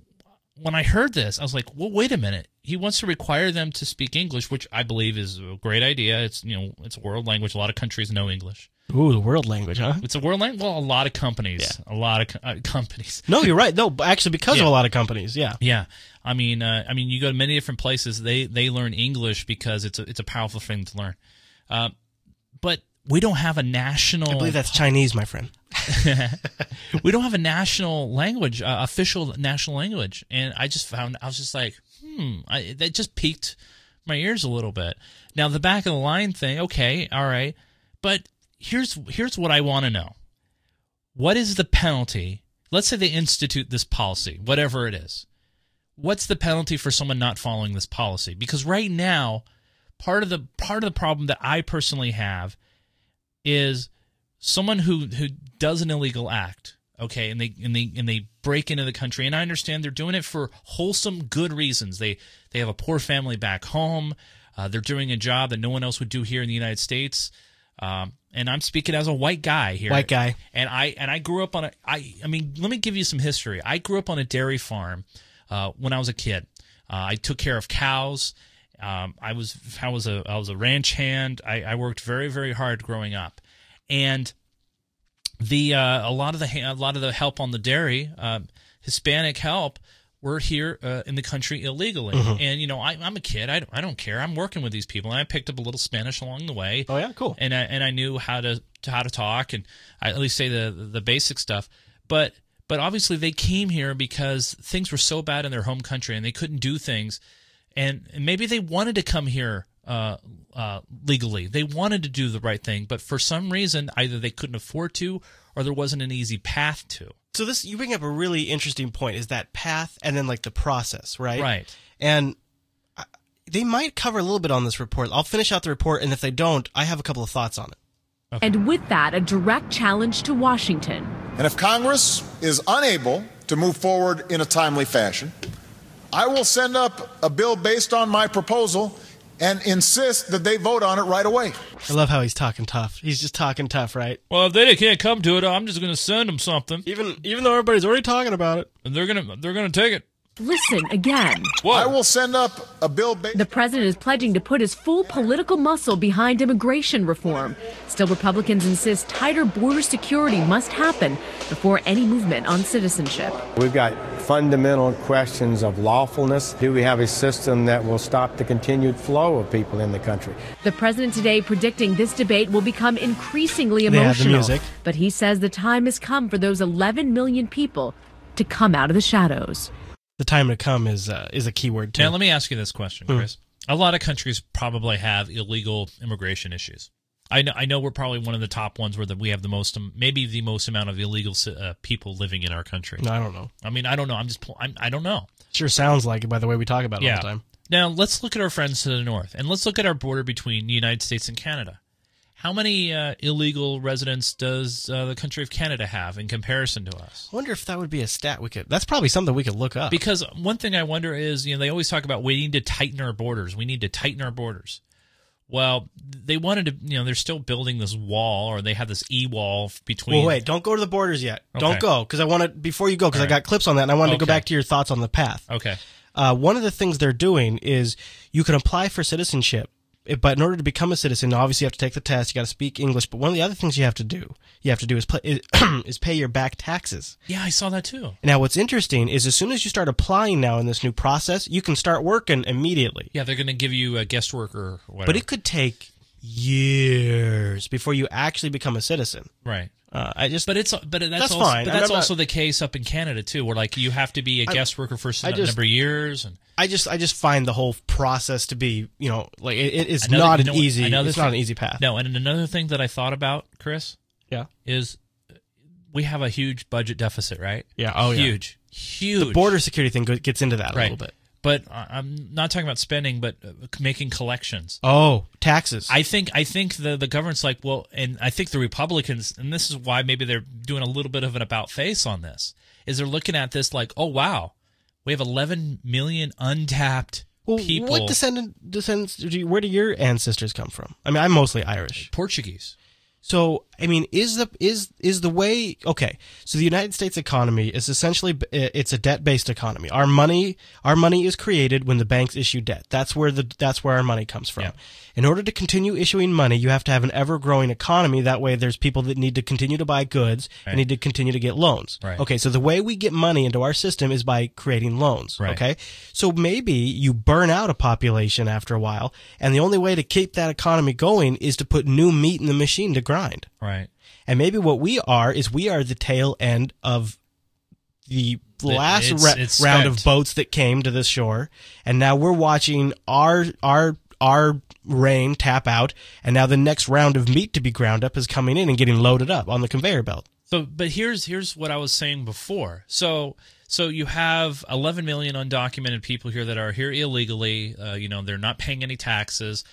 when I heard this, I was like, well, wait a minute. He wants to require them to speak English, which I believe is a great idea. It's you know, it's a world language. A lot of countries know English. Ooh, the world language, huh? It's a world language. Well, a lot of companies, a lot of co- uh, companies. No, you're right. No, actually, because of a lot of companies, yeah. Yeah, I mean, uh, I mean, you go to many different places. They they learn English because it's a it's a powerful thing to learn. Uh, but we don't have a national. I believe that's Chinese, my friend. we don't have a national language, uh, official national language, and I just found I was just like, hmm, I, that just piqued my ears a little bit. Now the back of the line thing, okay, all right, but here's here's what I want to know: what is the penalty? Let's say they institute this policy, whatever it is. What's the penalty for someone not following this policy? Because right now, part of the part of the problem that I personally have is someone who who does an illegal act okay and they and they and they break into the country. And i understand they're doing it for wholesome good reasons. They they have a poor family back home. Uh, they're doing a job that no one else would do here in the united states. Um, and i'm speaking as a white guy here. White guy. and i and i grew up on a i i mean let me give you some history. I grew up on a dairy farm uh, when i was a kid. Uh, i took care of cows um, I was I was a I was a ranch hand. I, I worked very very hard growing up, and the uh, a lot of the a lot of the help on the dairy, uh, Hispanic help, were here uh, in the country illegally. Mhm. And you know, I, I'm a kid. I don't, I don't care. I'm working with these people, and I picked up a little Spanish along the way. Oh yeah, cool. And I and I knew how to, to how to talk and I at least say the the basic stuff. But but obviously they came here because things were so bad in their home country and they couldn't do things, and, and maybe they wanted to come here uh, uh, legally. They wanted to do the right thing, but for some reason either they couldn't afford to or there wasn't an easy path to. So this you bring up a really interesting point is that path and then like the process, right? Right. And I- they might cover a little bit on this report. I'll finish out the report and if they don't, I have a couple of thoughts on it. And with that, a direct challenge to Washington. And if Congress is unable to move forward in a timely fashion, I will send up a bill based on my proposal and insist that they vote on it right away. I love how he's talking tough. He's just talking tough, right? Well, if they can't come to it, I'm just going to send them something. Even even though everybody's already talking about it, and they're gonna they're gonna take it. Listen again. I will send up a bill based. The president is pledging to put his full political muscle behind immigration reform. Still, Republicans insist tighter border security must happen before any movement on citizenship. We've got fundamental questions of lawfulness. Do we have a system that will stop the continued flow of people in the country? The president today predicting this debate will become increasingly They have the emotional. music. But he says the time has come for those 11 million people to come out of the shadows. The time to come is uh, is a key word too. Now, let me ask you this question, Hmm. Chris. A lot of countries probably have illegal immigration issues. I know, I know we're probably one of the top ones where the, we have the most, um, maybe the most amount of illegal uh, people living in our country. No, I don't know. I mean, I don't know. I'm just, I'm, I don't know. Sure sounds like it by the way we talk about it all the time. Now, let's look at our friends to the north and let's look at our border between the United States and Canada. How many uh, illegal residents does uh, the country of Canada have in comparison to us? I wonder if that would be a stat we could. That's probably something we could look up. Because one thing I wonder is, you know, they always talk about we need to tighten our borders. We need to tighten our borders. Well, they wanted to, you know, they're still building this wall, or they have this e-wall between. Well, wait, don't go to the borders yet. Okay. Don't go because I want to before you go because All I got clips on that and I wanted to go back to your thoughts on the path. Okay. Uh, one of the things they're doing is you can apply for citizenship, but in order to become a citizen, obviously you have to take the test. You got to speak English. But one of the other things you have to do, you have to do is, play, is, is pay your back taxes. Yeah, I saw that too. Now, what's interesting is as soon as you start applying now in this new process, you can start working immediately. Yeah, they're going to give you a guest worker or whatever. But it could take years before you actually become a citizen. right. Uh, I just, But it's but that's, That's also, fine. But that's also the case up in Canada too, where like you have to be a guest worker for a I certain number of years, and I just, I just find the whole process to be, you know, like it, it is Another- not you an know easy. It's not an easy path. No, and another thing that I thought about, Chris, Yeah. is we have a huge budget deficit, right? Yeah. Oh, yeah. huge, huge. The border security thing gets into that a right. little bit. But I'm not talking about spending, but uh, making collections. Oh, taxes. I think I think the the government's like, well, and I think the Republicans, and this is why maybe they're doing a little bit of an about face on this, is they're looking at this like, oh wow, we have 11 million untapped well, people. what descendant descendants? Where do your ancestors come from? I mean, I'm mostly Irish. Portuguese. So, I mean, is the is is the way okay? So the United States economy is essentially it's a debt based economy. Our money our money is created when the banks issue debt. That's where the that's where our money comes from. Yeah. In order to continue issuing money, you have to have an ever growing economy. That way, there's people that need to continue to buy goods Right. and need to continue to get loans. Right. Okay, so the way we get money into our system is by creating loans. Right. Okay, so maybe you burn out a population after a while, and the only way to keep that economy going is to put new meat in the machine to grind. Right. And maybe what we are is we are the tail end of the last it's- ra- it's round of boats that came to this shore, and now we're watching our our our rain tap out, and now the next round of meat to be ground up is coming in and getting loaded up on the conveyor belt. So, but here's here's what I was saying before. So, so you have 11 million undocumented people here that are here illegally. Uh, you know, they're not paying any taxes.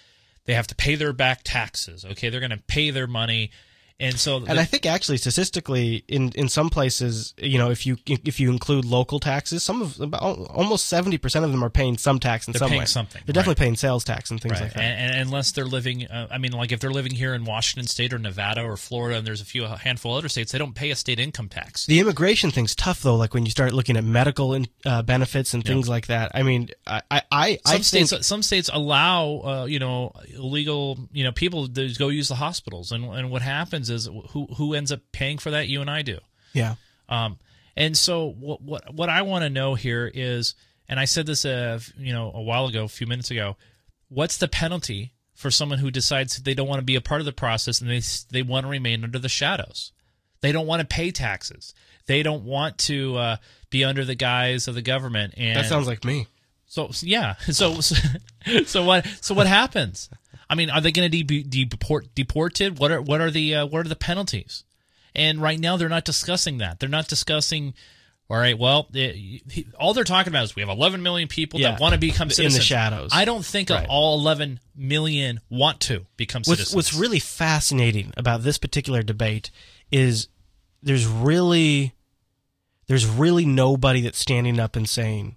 They have to pay their back taxes. Okay, they're going to pay their money, and so And I think actually statistically, in, in some places, you know, if you if you include local taxes, some of about almost seventy percent of them are paying some tax in They're some paying way. something, They're definitely right. paying sales tax and things right, like that. and, and unless they're living, uh, I mean, like if they're living here in Washington State or Nevada or Florida, and there's a few a handful of other states, they don't pay a state income tax. The immigration thing's tough though. Like when you start looking at medical in, uh, benefits and Yeah. things like that. I mean, I I I, some I think states some states allow uh, you know illegal you know people to go use the hospitals and and what happens is who who ends up paying for that you and I do yeah. um and so what what what I want to know here is and I said this uh you know a while ago a few minutes ago what's the penalty for someone who decides they don't want to be a part of the process and they they want to remain under the shadows they don't want to pay taxes they don't want to uh, be under the guise of the government and That sounds like me. so yeah. So, so what? So what happens? I mean, are they going to be deport deported? What are what are the uh, what are the penalties? And right now they're not discussing that. They're not discussing. All right. Well, it, he- all they're talking about is we have 11 million people Yeah. that want to become citizens. In the shadows. I don't think Right. all 11 million want to become What's citizens. what's really fascinating about this particular debate is there's really there's really nobody that's standing up and saying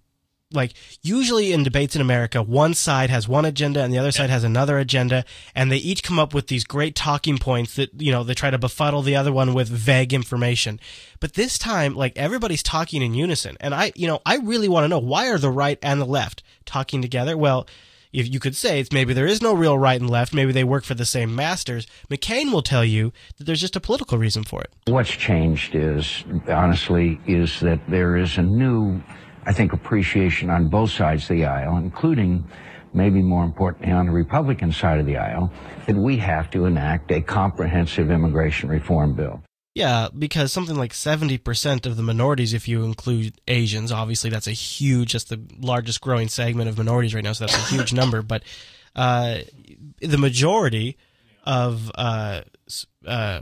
like usually in debates in America, one side has one agenda and the other side has another agenda, and they each come up with these great talking points that you know they try to befuddle the other one with vague information. But this time, like everybody's talking in unison, and I, you know, I really want to know why are the right and the left talking together? Well. If you could say it's maybe there is no real right and left, maybe they work for the same masters. McCain will tell you that there's just a political reason for it. What's changed is, honestly, is that there is a new, I think, appreciation on both sides of the aisle, including, maybe more importantly, on the Republican side of the aisle, that we have to enact a comprehensive immigration reform bill. Yeah, because something like 70% of the minorities, if you include Asians, obviously that's a huge, that's the largest growing segment of minorities right now, so that's a huge number. But uh, the majority of uh, uh,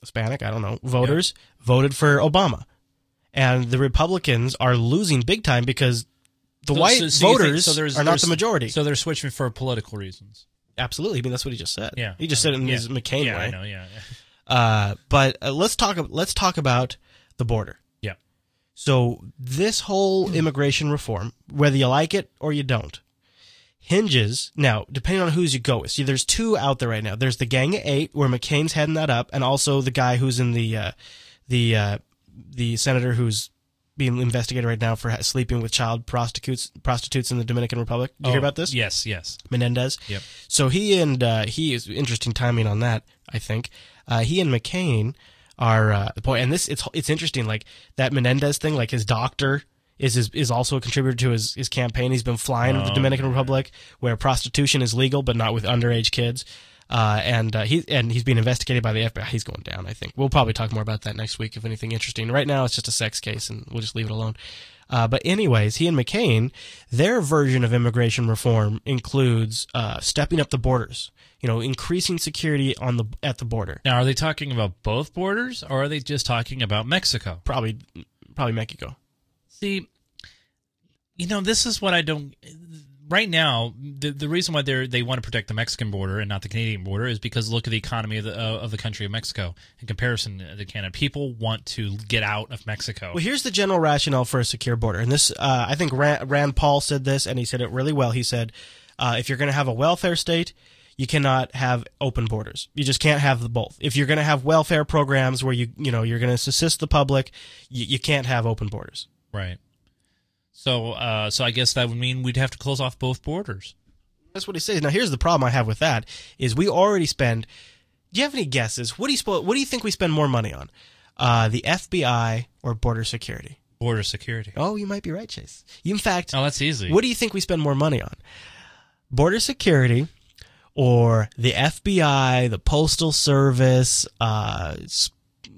Hispanic, I don't know, voters voted for Obama. And the Republicans are losing big time because the So- white so- so you think- voters so there's- are not there's- the majority. So they're switching for political reasons. Absolutely. I mean, that's what he just said. Yeah. He just said it in Yeah. his McCain Yeah, way. I know, yeah, yeah. Uh, but uh, let's talk. Let's talk about the border. Yeah. So this whole immigration reform, whether you like it or you don't, hinges now depending on who's you go with see there's two out there right now there's the gang of eight where mccain's heading that up and also the guy who's in the uh, the uh, the senator who's being investigated right now for sleeping with child prostitutes prostitutes in the dominican republic did you hear Oh, about this Yes, yes. menendez Yep. so he and uh, he is interesting timing on that i think uh, he and mccain are uh, boy and this it's it's interesting like that menendez thing like his doctor is is, is also a contributor to his, his campaign. He's been flying to the Oh, Dominican Republic, where prostitution is legal, but not with underage kids. Uh, and uh, he and he's being investigated by the FBI. He's going down. I think we'll probably talk more about that next week if anything interesting. Right now, it's just a sex case, and we'll just leave it alone. Uh, but anyways, he and McCain, their version of immigration reform includes uh, stepping up the borders. You know, increasing security on the at the border. Now, are they talking about both borders, or are they just talking about Mexico? Probably, probably Mexico. See, you know, this is what I don't. Right now, the the reason why they they want to protect the Mexican border and not the Canadian border is because look at the economy of the uh, of the country of Mexico in comparison to Canada. People want to get out of Mexico. Well, here's the general rationale for a secure border, and this uh, I think Rand, Rand Paul said this, and he said it really well. He said, uh, if you're going to have a welfare state, you cannot have open borders. You just can't have the both. If you're going to have welfare programs where you you know you're going to assist the public, you, you can't have open borders. Right. So, uh, so I guess that would mean we'd have to close off both borders. That's what he says. Now, here's the problem I have with that: is we already spend. Do you have any guesses? What do you spo- What do you think we spend more money on? Uh, the FBI or border security? Border security. Oh, you might be right, Chase. You, in fact, Oh, that's easy. What do you think we spend more money on? Border security or the FBI, the Postal Service? Uh,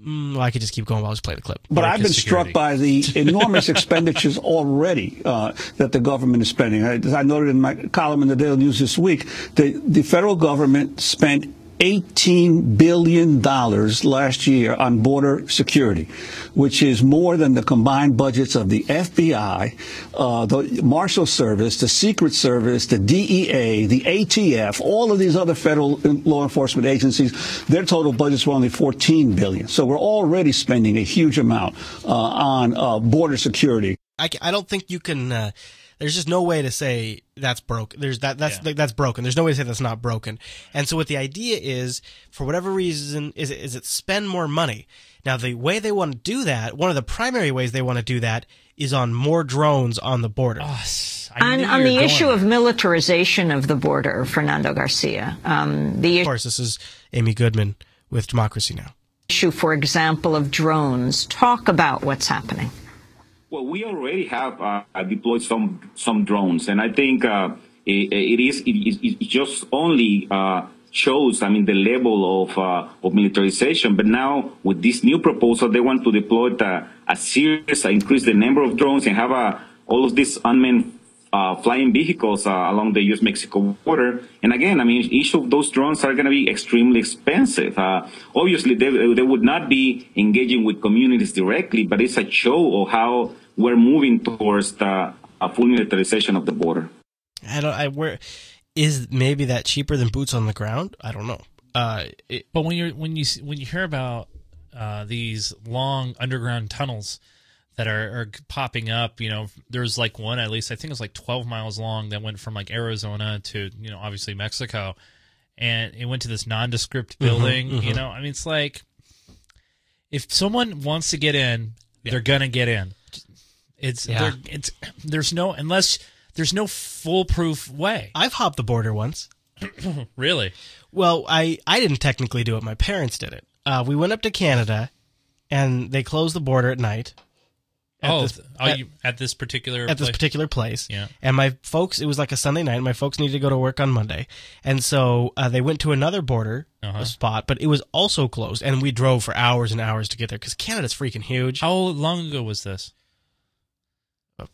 mm, well, I could just keep going while I just play the clip. But I've been struck by the enormous expenditures already uh, that the government is spending. I, as I noted in my column in the Daily News this week, the, the federal government spent $18 billion last year on border security, which is more than the combined budgets of the FBI, uh, the Marshal Service, the Secret Service, the DEA, the ATF, all of these other federal law enforcement agencies. Their total budgets were only 14 billion. So we're already spending a huge amount uh, on uh, border security. I, I don't think you can. There's just no way to say that's broken. There's that that's that's broken. There's no way to say that's not broken. And so what the idea is, for whatever reason, is it, is it spend more money. Now the way they want to do that, one of the primary ways they want to do that is on more drones on the border. on on the issue of militarization of the border, Fernando Garcia, um, the of course, this is Amy Goodman with Democracy Now. issue, for example, of drones. Talk about what's happening. Well, we already have uh, deployed some some drones, and I think uh, it, it is it, it, just only uh, shows, I mean, the level of uh, of militarization. But now with this new proposal, they want to deploy the, a series, uh, increase the number of drones, and have uh, all of these unmanned uh, flying vehicles uh, along the U.S.-Mexico border. And again, I mean, each of those drones are going to be extremely expensive. Uh, obviously, they, they would not be engaging with communities directly, but it's a show of how we're moving towards the a full militarization of the border. I don't. I where is maybe that cheaper than boots on the ground? I don't know. Uh, it, But when you're when you when you hear about uh, these long underground tunnels that are, are popping up, you know, there's like one at least I think it was like 12 miles long that went from like Arizona to you know obviously Mexico, and it went to this nondescript building. mhm. You know, I mean it's like if someone wants to get in, they're gonna get in. It's Yeah. it's there's no unless there's no foolproof way. I've hopped the border once. really? Well, I I didn't technically do it. My parents did it. Uh, we went up to Canada, and they closed the border at night. At oh, this- oh, at- you, at this particular at this particular place. Yeah. And my folks, it was like a Sunday night. and My folks needed to go to work on Monday, and so uh, they went to another border Uh-huh. spot, but it was also closed. And we drove for hours and hours to get there because Canada's freaking huge. How long ago was this?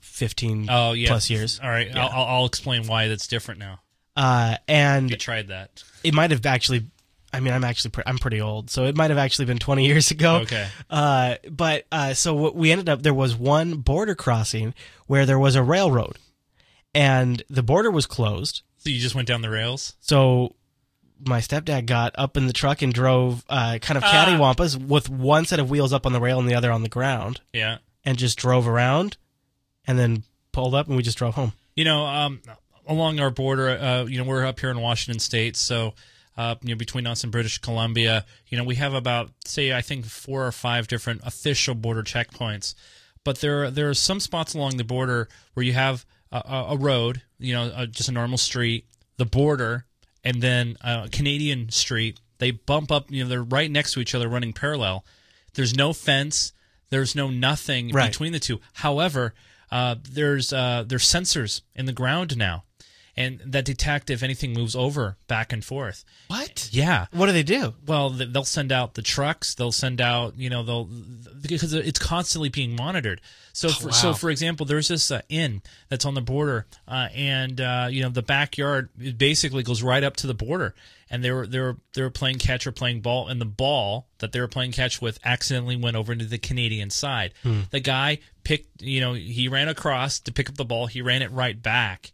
Fifteen Oh yeah, plus years. All right, Yeah. I'll, I'll I'll explain why that's different now. Uh, and You tried that. it might have actually i mean i'm actually pre- i'm pretty old so it might have actually been 20 years ago Okay. uh, but uh, so what we ended up there was one border crossing where there was a railroad and the border was closed So you just went down the rails. so my stepdad got up in the truck and drove uh, kind of Ah. cattywampus with one set of wheels up on the rail and the other on the ground Yeah. and just drove around and then pulled up and we just drove home You know, um, along our border, uh, you know, we're up here in Washington State, so uh, you know, between us and British Columbia, you know, we have about say I think four or five different official border checkpoints, but there there are some spots along the border where you have a, a road, you know, uh, just a normal street, the border, and then a Canadian street. They bump up, you know, they're right next to each other, running parallel. There's no fence. There's no nothing Right. between the two. However, uh, there's uh, there's sensors in the ground now, and that detect if anything moves over back and forth. What? Yeah. What do they do? Well, they'll send out the trucks. They'll send out, you know, they'll because it's constantly being monitored. So, for, so wow. for example, there's this uh, inn that's on the border, uh, and uh, you know the backyard basically goes right up to the border, and they were they were they were playing catch or playing ball, and the ball that they were playing catch with accidentally went over into the Canadian side. Hmm. The guy picked, you know, he ran across to pick up the ball. He ran it right back,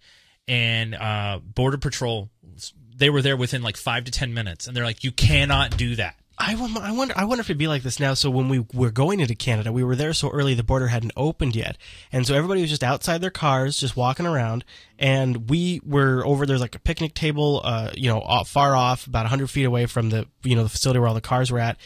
and uh, border patrol they were there within like five to ten minutes, and they're like, "You cannot do that." I wonder, I wonder. I wonder if it'd be like this now. So when we were going into Canada, we were there so early the border hadn't opened yet, and so everybody was just outside their cars, just walking around. And we were over there's like a picnic table, uh, you know, off, far off, about hundred feet away from the you know the facility where all the cars were at,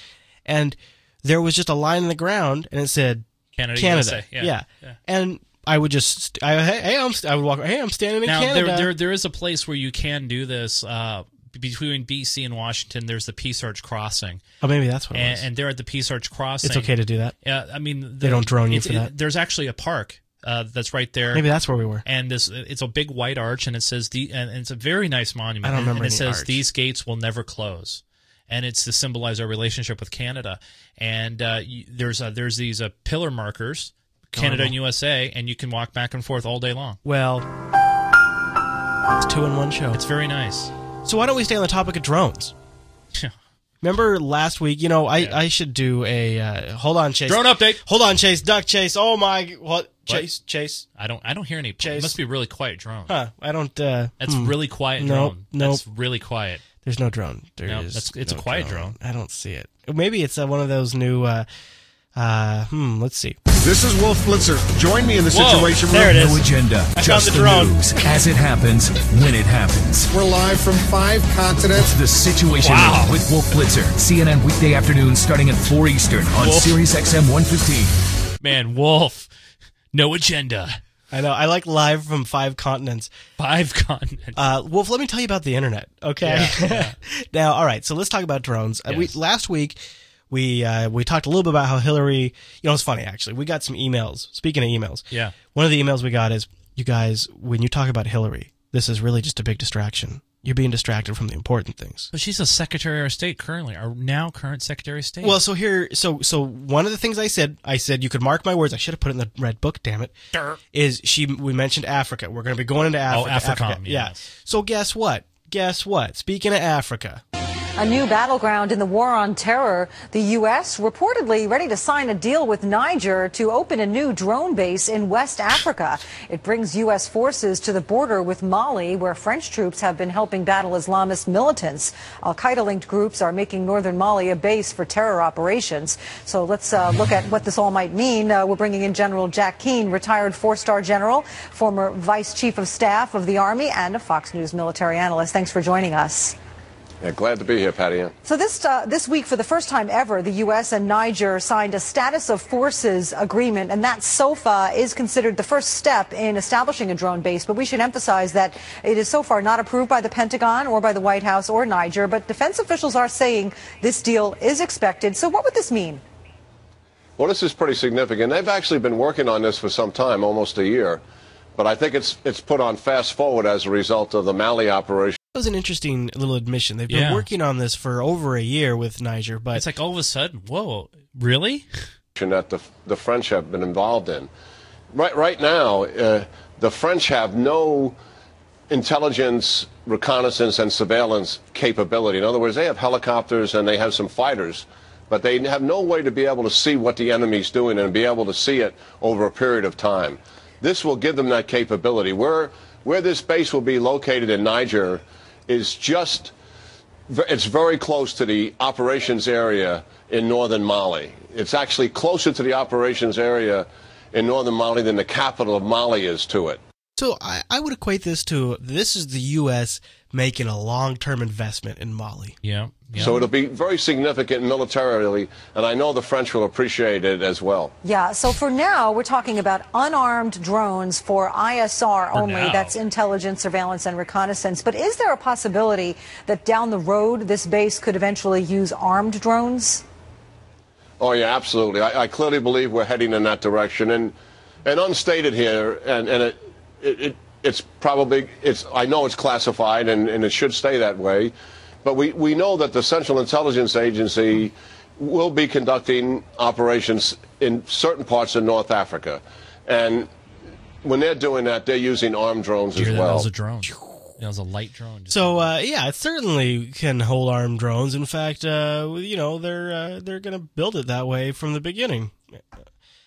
and there was just a line in the ground, and it said Canada, Canada, USA. Yeah, yeah. And I would just, I, hey, I'm, I would walk. Hey, I'm standing in Now Canada. there, there there is a place where you can do this. Uh, between BC and Washington, there's the Peace Arch crossing. Oh, maybe that's what it and, was. and they're at the Peace Arch crossing. It's okay to do that? Yeah, I mean They don't drone you for it- that? there's actually a park uh, that's right there. Maybe that's where we were. And this it's a big white arch, and it says the and it's a very nice monument. I don't and- remember And it says arch. these gates will never close. And it's to symbolize our relationship with Canada. And uh, there's uh, there's these uh, pillar markers, Canada Normal. and USA, and you can walk back and forth all day long. Well, it's two in one show. It's very nice. So why don't we stay on the topic of drones? Remember last week? You know, I, I should do a uh, hold on, Chase. Drone update. Hold on, Chase. Duck Chase. Oh my, what? Chase, Chase. I don't I don't hear any. Chase. It must be really quiet drone. Huh? I don't. uh That's hmm. really quiet Nope, drone. Nope. That's really quiet. There's no drone. There No, is it's a no quiet drone. I don't see it. Maybe it's uh, one of those new. Uh Hmm. Let's see. This is Wolf Blitzer. Join me in the Whoa, situation there room. it is. No agenda, I just the the, drone. news as it happens when it happens. We're live from five continents. The Situation Wow. Room with Wolf Blitzer, CNN weekday afternoons starting at 4 Eastern on Wolf. Sirius XM 115. Man, Wolf, no agenda. I know. I like live from five continents. Five continents. Uh, Wolf, let me tell you about the internet. Okay. now, all right. So let's talk about drones. Uh, we, last week, we uh, we talked a little bit about how Hillary. You know, it's funny actually. We got some emails. Speaking of emails, Yeah. one of the emails we got is, "You guys, when you talk about Hillary, this is really just a big distraction. You're being distracted from the important things." But she's a Secretary of State currently, our now current Secretary of State. Well, so here, so so one of the things I said, I said you could mark my words. I should have put it in the red book. Damn it! Durr. Is she? We mentioned Africa. We're going to be going into Africa. Oh, Africa. Yeah. yes. So guess what? Guess what? Speaking of Africa, A new battleground in the war on terror. The U.S. reportedly ready to sign a deal with Niger to open a new drone base in West Africa. It brings U.S. forces to the border with Mali, where French troops have been helping battle Islamist militants. Al Qaeda linked groups are making northern Mali a base for terror operations. So let's uh, look at what this all might mean. Uh, we're bringing in General Jack Keane, retired four star general, former vice chief of staff of the Army, and a Fox News military analyst. Thanks for joining us. Yeah, glad to be here, Patty. So this uh, this week, for the first time ever, the U.S. and Niger signed a status of forces agreement, and that SOFA is considered the first step in establishing a drone base. But we should emphasize that it is so far not approved by the Pentagon or by the White House or Niger. But defense officials are saying this deal is expected. So what would this mean? Well, this is pretty significant. They've actually been working on this for some time, almost a year. But I think it's it's put on fast forward as a result of the Mali operation. That was an interesting little admission. They've been Yeah. working on this for over a year with Niger, but it's like all of a sudden, whoa, really? that the, the French have been involved in. Right, right now, uh, the French have no intelligence, reconnaissance, and surveillance capability. In other words, they have helicopters and they have some fighters, but they have no way to be able to see what the enemy's doing and be able to see it over a period of time. This will give them that capability. Where, where this base will be located in Niger is just it's very close to the operations area in northern Mali. It's actually closer to the operations area in northern Mali than the capital of Mali is to it. So I, I would equate this to this is the U.S. making a long term investment in Mali. Yeah. So it'll be very significant militarily, and I know the French will appreciate it as well. Yeah, so for now, we're talking about unarmed drones for ISR For only. now. That's intelligence, surveillance, and reconnaissance. But is there a possibility that down the road, this base could eventually use armed drones? Oh yeah, absolutely. I, I clearly believe we're heading in that direction, and and unstated here, and and it, it, it it's probably it's I know it's classified, and, and it should stay that way, but we we know that the Central Intelligence Agency will be conducting operations in certain parts of North Africa, and when they're doing that, they're using armed drones as well. That was a drone. That was a light drone. So uh, yeah, it certainly can hold armed drones. In fact, uh, you know they're uh, they're going to build it that way from the beginning.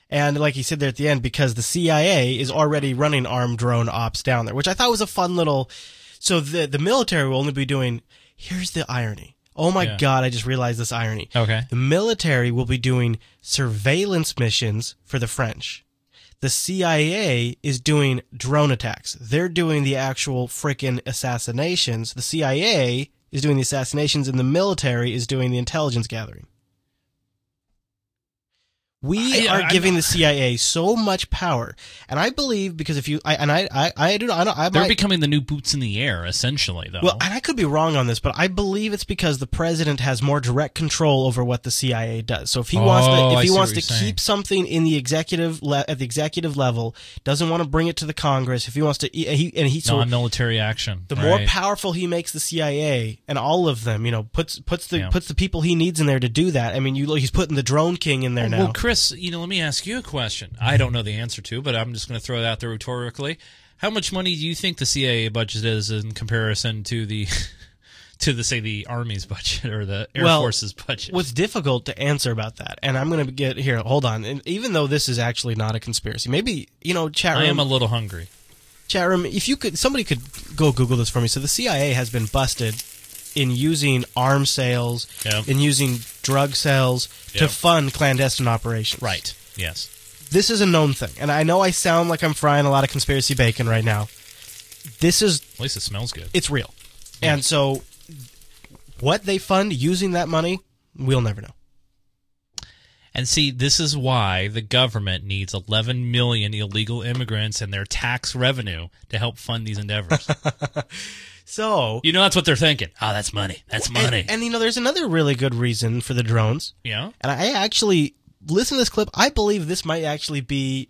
And like he said there at the end, because the CIA is already running armed drone ops down there, which I thought was a fun little. So the the military will only be doing. Here's the irony. Oh my Yeah. God! I just realized this irony. Okay. The military will be doing surveillance missions for the French. The CIA is doing drone attacks. They're doing the actual frickin' assassinations. The CIA is doing the assassinations, and the military is doing the intelligence gathering. We I- are I'm giving the CIA so much power, and I believe because if you, I, and I, I, I do, I don't, I They're might, becoming the new boots in the air, essentially, though. well, and I could be wrong on this, but I believe it's because the president has more direct control over what the CIA does. So if he wants Oh, to, if he wants to saying. keep something in the executive le- at the executive level, doesn't want to bring it to the Congress. If he wants to, he and he so non-military action. the more powerful he makes the CIA and all of them, you know, puts puts the Yeah. puts the people he needs in there to do that. I mean, you he's putting the drone king in there now. Well, Chris, you know, let me ask you a question. I don't know the answer to, but I'm just going to throw it out there rhetorically. How much money do you think the CIA budget is in comparison to the to the say the Army's budget or the Air well, Force's budget? What's difficult to answer about that, and I'm going to get here. Hold on, and even though this is actually not a conspiracy, maybe you know, chat room. I am a little hungry. chat room. If you could, somebody could go Google this for me. So the CIA has been busted in using arms sales, Yep. in using drug sales to fund clandestine operations. Right. Yes. This is a known thing, and I know I sound like I'm frying a lot of conspiracy bacon right now. This is At least it smells good. it's real, and so what they fund using that money, we'll never know. And see, this is why the government needs 11 million illegal immigrants and their tax revenue to help fund these endeavors. So you know that's what they're thinking. Oh, that's money. That's money. And, and you know, there's another really good reason for the drones. Yeah. And I actually listen to this clip. I believe this might actually be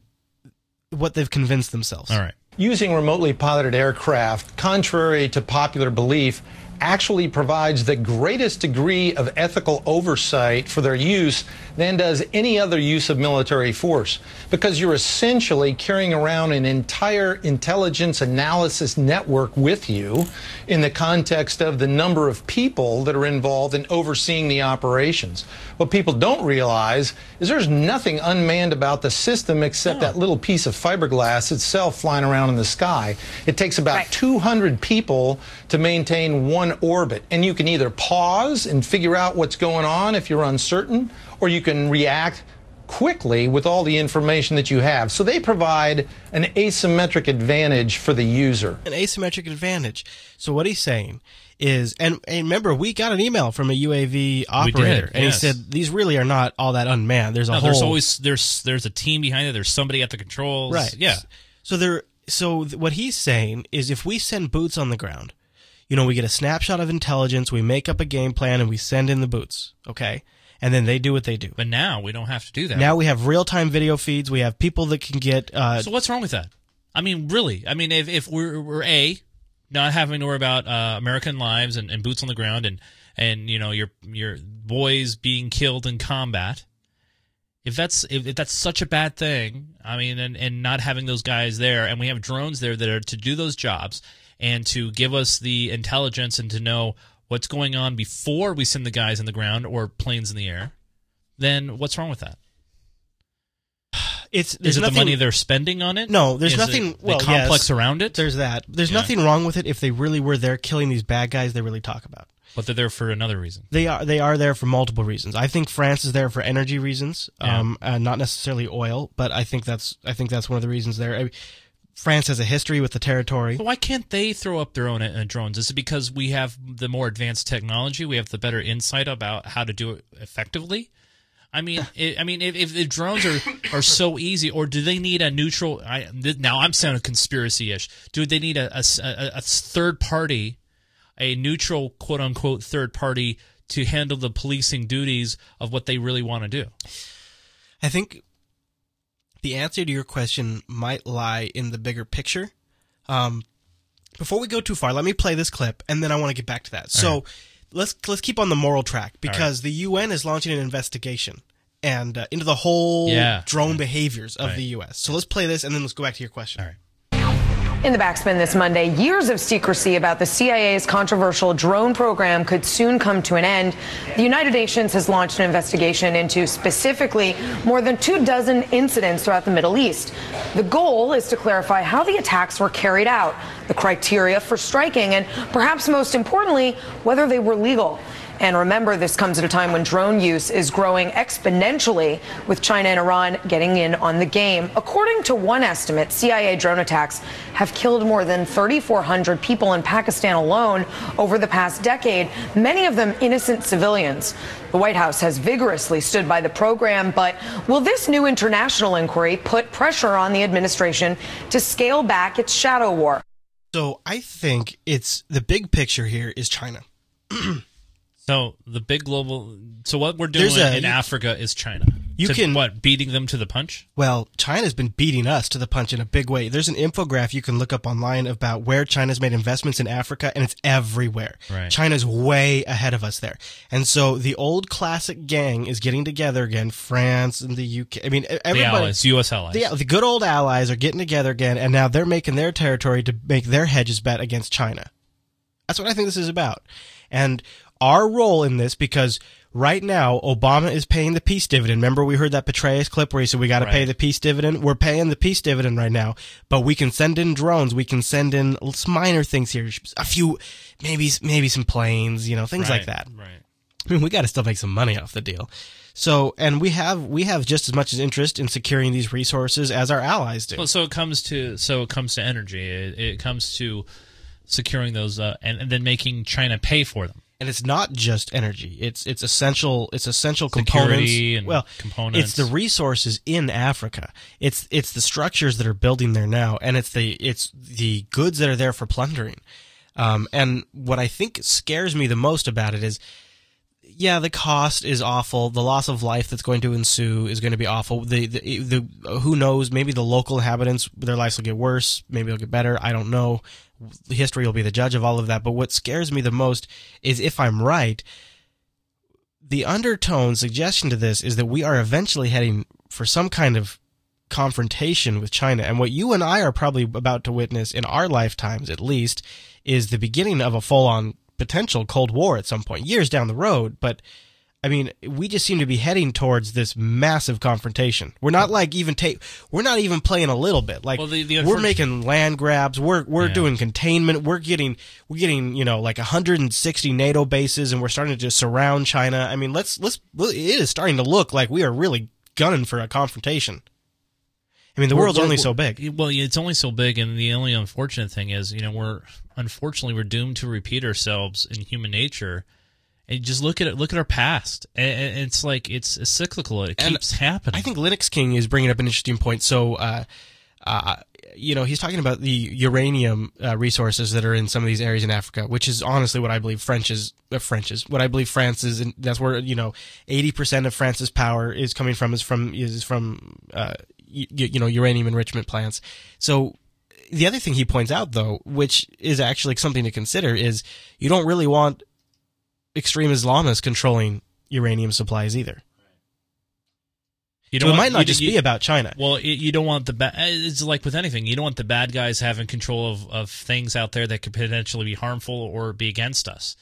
what they've convinced themselves. All right. Using remotely piloted aircraft, contrary to popular belief, actually provides the greatest degree of ethical oversight for their use than does any other use of military force because you're essentially carrying around an entire intelligence analysis network with you in the context of the number of people that are involved in overseeing the operations. What people don't realize is there's nothing unmanned about the system except that little piece of fiberglass itself flying around in the sky. It takes about 200 people to maintain one orbit. And you can either pause and figure out what's going on if you're uncertain, or you can react quickly with all the information that you have. So they provide an asymmetric advantage for the user. An asymmetric advantage. So what he's saying is, and, and remember, we got an email from a UAV operator, and yes. he said these really are not all that unmanned. There's a No, whole there's always there's there's a team behind it. There's somebody at the controls. Right. Yeah. So there. So th- what he's saying is, if we send boots on the ground, you know, we get a snapshot of intelligence, we make up a game plan, and we send in the boots. Okay. And then they do what they do. But now we don't have to do that. Now we have real time video feeds. We have people that can get. Uh, so what's wrong with that? I mean, really? I mean, if if we're we're a not having to worry about uh, American lives and, and boots on the ground and and you know your your boys being killed in combat. If that's if, if that's such a bad thing, I mean, and, and not having those guys there, and we have drones there that are to do those jobs and to give us the intelligence and to know what's going on before we send the guys in the ground or planes in the air, then what's wrong with that? It's Is there's it nothing, the money they're spending on it? No, there's Is it nothing. the well, complex yes, around it. There's that. There's Yeah. nothing wrong with it if they really were there killing these bad guys. They really talk about. But they're there for another reason. They are they are there for multiple reasons. I think France is there for energy reasons, Yeah. um, uh, not necessarily oil, but I think that's I think that's one of the reasons there. I- France has a history with the territory. Why can't they throw up their own uh, drones? Is it because we have the more advanced technology? We have the better insight about how to do it effectively? I mean, it, I mean, if, if the drones are, are so easy, or do they need a neutral? I, now I'm sounding conspiracy-ish. Do they need a, a, a third party, a neutral quote unquote third party to handle the policing duties of what they really want to do? I think the answer to your question might lie in the bigger picture. Um, before we go too far, let me play this clip, and then I want to get back to that. All so. Right let's let's keep on the moral track because right. the UN is launching an investigation and uh, into the whole yeah. drone behaviors of right. the U.S. So let's play this and then let's go back to your question. All right. In the backspin this Monday, years of secrecy about the CIA's controversial drone program could soon come to an end. The United Nations has launched an investigation into specifically more than two dozen incidents throughout the Middle East. The goal is to clarify how the attacks were carried out, the criteria for striking, and perhaps most importantly, whether they were legal. And remember, this comes at a time when drone use is growing exponentially, with China and Iran getting in on the game. According to one estimate, CIA drone attacks have killed more than 3,400 people in Pakistan alone over the past decade, many of them innocent civilians. The White House has vigorously stood by the program, but will this new international inquiry put pressure on the administration to scale back its shadow war? So I think it's the big picture here is China. So the big global. So what we're doing a, in Africa is China. You to, can what beating them to the punch. Well, China's been beating us to the punch in a big way. There's an infographic you can look up online about where China's made investments in Africa, and it's everywhere. Right. China's way ahead of us there, and so the old classic gang is getting together again. France and the UK. I mean, everybody. The allies, U.S. allies. The, the good old allies are getting together again, and now they're making their territory to make their hedges bet against China. That's what I think this is about, and our role in this because right now Obama is paying the peace dividend. Remember we heard that Petraeus clip where he said we got to right. pay the peace dividend. We're paying the peace dividend right now, but we can send in drones. We can send in minor things here, a few, maybe maybe some planes, you know, things right. like that. Right. I mean, we got to still make some money off the deal. So, and we have we have just as much as interest in securing these resources as our allies do. Well, so it comes to so it comes to energy. It, it comes to securing those uh, and, and then making China pay for them and it's not just energy. It's it's essential. It's essential Security components. well, components. it's the resources in Africa. It's it's the structures that are building there now, and it's the it's the goods that are there for plundering. Um, and what I think scares me the most about it is, yeah, the cost is awful. The loss of life that's going to ensue is going to be awful. The the, the who knows? Maybe the local inhabitants their lives will get worse. Maybe they'll get better. I don't know history will be the judge of all of that. But what scares me the most is if I'm right, the undertone suggestion to this is that we are eventually heading for some kind of confrontation with China. And what you and I are probably about to witness in our lifetimes, at least, is the beginning of a full on potential Cold War at some point, years down the road. But I mean, we just seem to be heading towards this massive confrontation. We're not like even take. We're not even playing a little bit. Like well, the, the we're making land grabs. We're we're yeah. doing containment. We're getting we're getting you know like 160 NATO bases, and we're starting to just surround China. I mean, let's let's. It is starting to look like we are really gunning for a confrontation. I mean, the we're, world's we're, only so big. Well, it's only so big, and the only unfortunate thing is, you know, we're unfortunately we're doomed to repeat ourselves in human nature and just look at it. Look at our past. And it's like it's, cyclical. It keeps and happening. I think Linux King is bringing up an interesting point. So, uh, uh, you know, he's talking about the uranium uh, resources that are in some of these areas in Africa, which is honestly what I believe French is. Uh, French is what I believe France is, and that's where you know, eighty percent of France's power is coming from is from is from uh, you, you know uranium enrichment plants. So the other thing he points out, though, which is actually something to consider, is you don't really want extreme Islamists controlling uranium supplies either. You don't so it want, might not just you, be about China. Well, you don't want the bad. It's like with anything. You don't want the bad guys having control of, of things out there that could potentially be harmful or be against us.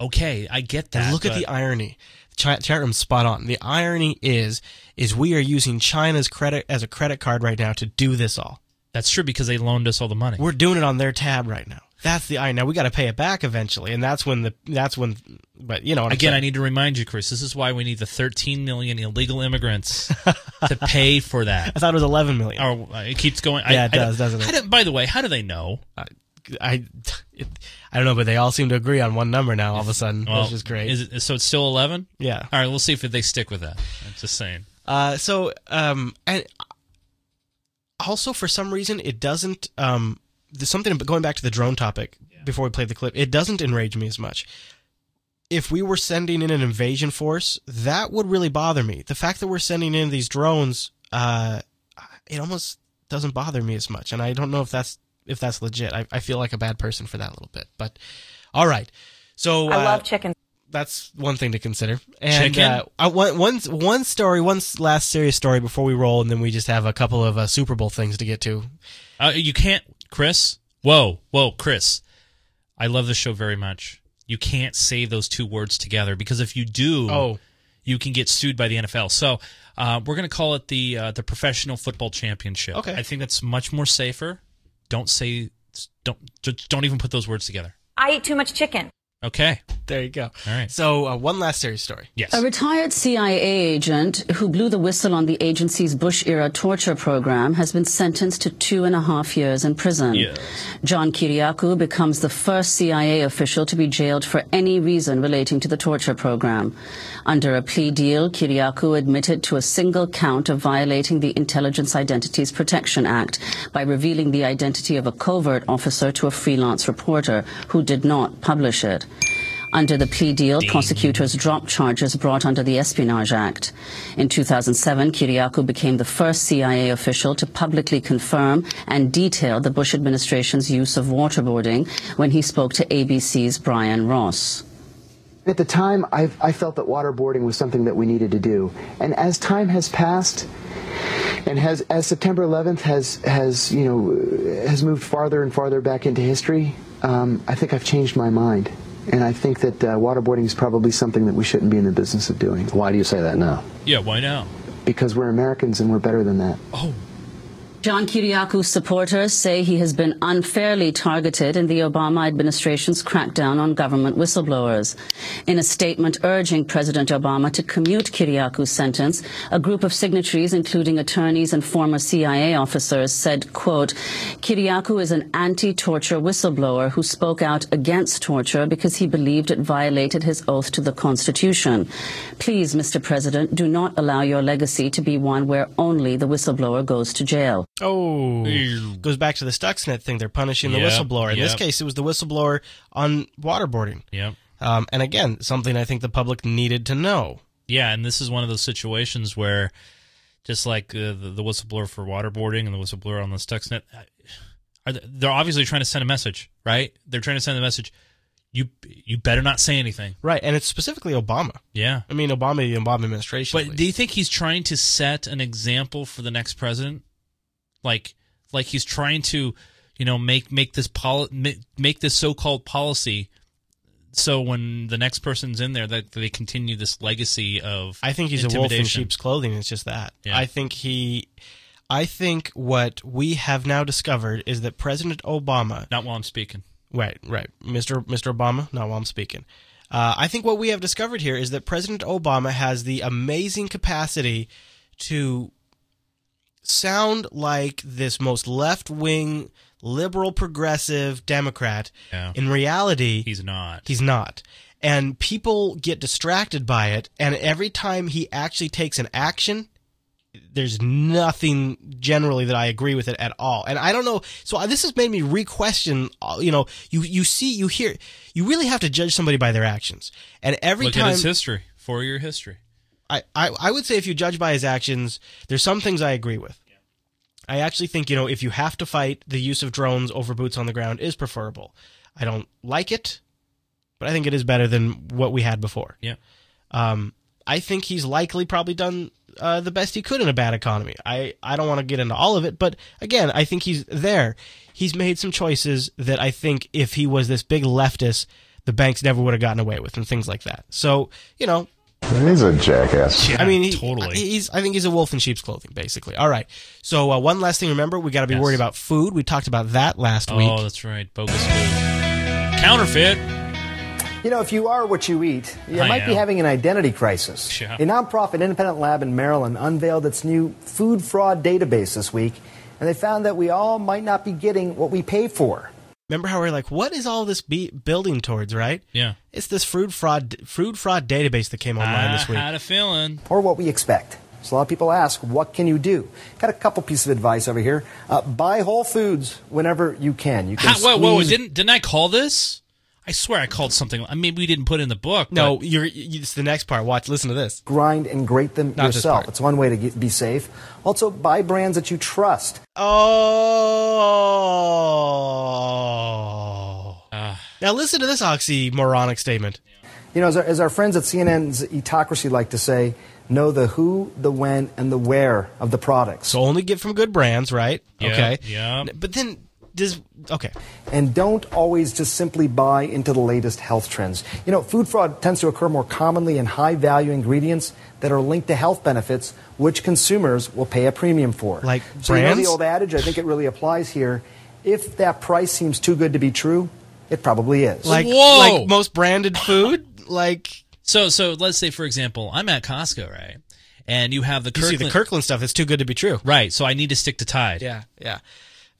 Okay, I get that. Look at the irony. Chat room's spot on. The irony is, is we are using China's credit as a credit card right now to do this all. That's true because they loaned us all the money. We're doing it on their tab right now. That's the I now we got to pay it back eventually, and that's when the that's when. But you know, again, I need to remind you, Chris. This is why we need the 13 million illegal immigrants to pay for that. I thought it was 11 million. Or uh, it keeps going. Yeah, I, it I does, doesn't it? by the way, how do they know? I, I don't know, but they all seem to agree on one number now. All of a sudden, Well, which is great. Is it, so it's still eleven? Yeah. All right, we'll see if they stick with that. I'm just saying. Uh, so, um, and also for some reason, it doesn't. Um, something going back to the drone topic before we played the clip. It doesn't enrage me as much. If we were sending in an invasion force, that would really bother me. The fact that we're sending in these drones, uh, it almost doesn't bother me as much, and I don't know if that's if that's legit. I, I feel like a bad person for that a little bit, but all right. So I uh, love chicken. that's one thing to consider. And Chicken? Uh, I, one, one, one story, one last serious story before we roll, and then we just have a couple of uh, Super Bowl things to get to. Uh, you can't, Chris. Whoa, whoa, Chris. I love the show very much. You can't say those two words together because if you do, Oh. you can get sued by the NFL. So uh, we're going to call it the uh, the Professional Football Championship. Okay. I think that's much more safer. Don't say, don't don't even put those words together. I eat too much chicken. Okay. There you go. All right. So uh, one last serious story. Yes. A retired CIA agent who blew the whistle on the agency's Bush era torture program has been sentenced to two and a half years in prison. Yes. John Kiriakou becomes the first CIA official to be jailed for any reason relating to the torture program. Under a plea deal, Kiriakou admitted to a single count of violating the Intelligence Identities Protection Act by revealing the identity of a covert officer to a freelance reporter who did not publish it. Under the plea deal, prosecutors dropped charges brought under the Espionage Act. In 2007, Kiriakou became the first CIA official to publicly confirm and detail the Bush administration's use of waterboarding when he spoke to ABC's Brian Ross. At the time, I, I felt that waterboarding was something that we needed to do. And as time has passed, and has as September 11th has has you know has moved farther and farther back into history, um, I think I've changed my mind, and I think that uh, waterboarding is probably something that we shouldn't be in the business of doing. Why do you say that now? Yeah. Why now? Because we're Americans and we're better than that. John Kiriakou's supporters say he has been unfairly targeted in the Obama administration's crackdown on government whistleblowers. In a statement urging President Obama to commute Kiriakou's sentence, a group of signatories, including attorneys and former CIA officers, said, quote, Kiriakou is an anti-torture whistleblower who spoke out against torture because he believed it violated his oath to the Constitution. Please, Mr. President, do not allow your legacy to be one where only the whistleblower goes to jail. Oh, goes back to the Stuxnet thing. They're punishing the Yep, whistleblower. In this case, it was the whistleblower on waterboarding. Yep. Um, and again, something I think the public needed to know. Yeah, and this is one of those situations where, just like uh, the, the whistleblower for waterboarding and the whistleblower on the Stuxnet, uh, are they, they're obviously trying to send a message, right? They're trying to send a message. You you better not say anything. Right, and it's specifically Obama. Yeah. I mean, Obama, the Obama administration. But do you think he's trying to set an example for the next president? Like, like he's trying to, you know, make make this poli- make, make this so-called policy, so when the next person's in there, that they continue this legacy of. I think he's a wolf in sheep's clothing. It's just that. Yeah. I think he. I think what we have now discovered is that President Obama. Not while I'm speaking. Right, right, Mr. Mr. Obama. Not while I'm speaking. Uh, I think what we have discovered here is that President Obama has the amazing capacity to sound like this most left wing, liberal, progressive Democrat. Yeah. In reality, He's not. He's not. And people get distracted by it. And every time he actually takes an action, there's nothing generally that I agree with it at all. And I don't know. So this has made me re-question. uh, You know, you you see, you hear, you really have to judge somebody by their actions. And every Look time at his history, four-year history. I, I, I would say if you judge by his actions, there's some things I agree with. I actually think, you know, if you have to fight, the use of drones over boots on the ground is preferable. I don't like it, but I think it is better than what we had before. Yeah. Um, I think he's likely probably done uh, the best he could in a bad economy. I, I don't want to get into all of it, but again, I think he's there. He's made some choices that I think if he was this big leftist, the banks never would have gotten away with and things like that. So, you know, He's a jackass. I mean, he, totally. He's. I think he's a wolf in sheep's clothing, basically. All right. So uh, one last thing. Remember, we got to be worried about food. We talked about that last Oh, week. Oh, that's right. Bogus food. Counterfeit. You know, if you are what you eat, you I might be having an identity crisis. Yeah. A nonprofit independent lab in Maryland unveiled its new food fraud database this week, and they found that we all might not be getting what we pay for. Remember how we are like, what is all this be- building towards, right? Yeah. It's this food fraud food fraud database that came online this week. I had a feeling. Or what we expect. So a lot of people ask, what can you do? Got a couple pieces of advice over here. Uh, buy Whole Foods whenever you can. You can How, whoa, whoa, squeeze- didn't didn't I call this? I swear I called something. I mean, we didn't put it in the book. No, but- you're, you, it's the next part. Watch, listen to this. grind and grate them Not yourself. It's one way to get, be safe. Also, buy brands that you trust. Oh. Ah. now listen to this oxymoronic statement. You know, as our, as our friends at CNN's Eatocracy like to say, know the who, the when, and the where of the products. So only get from good brands, right? Yeah, okay. yeah. But then does okay. And don't always just simply buy into the latest health trends. You know, food fraud tends to occur more commonly in high value ingredients that are linked to health benefits, which consumers will pay a premium for. Like so you know the old adage, I think it really applies here. If that price seems too good to be true, it probably is. Like Whoa! like most branded food, like So, so let's say, for example, I'm at Costco, right? And you have the you see the Kirkland stuff. It's too good to be true. right? So I need to stick to Tide. Yeah, yeah.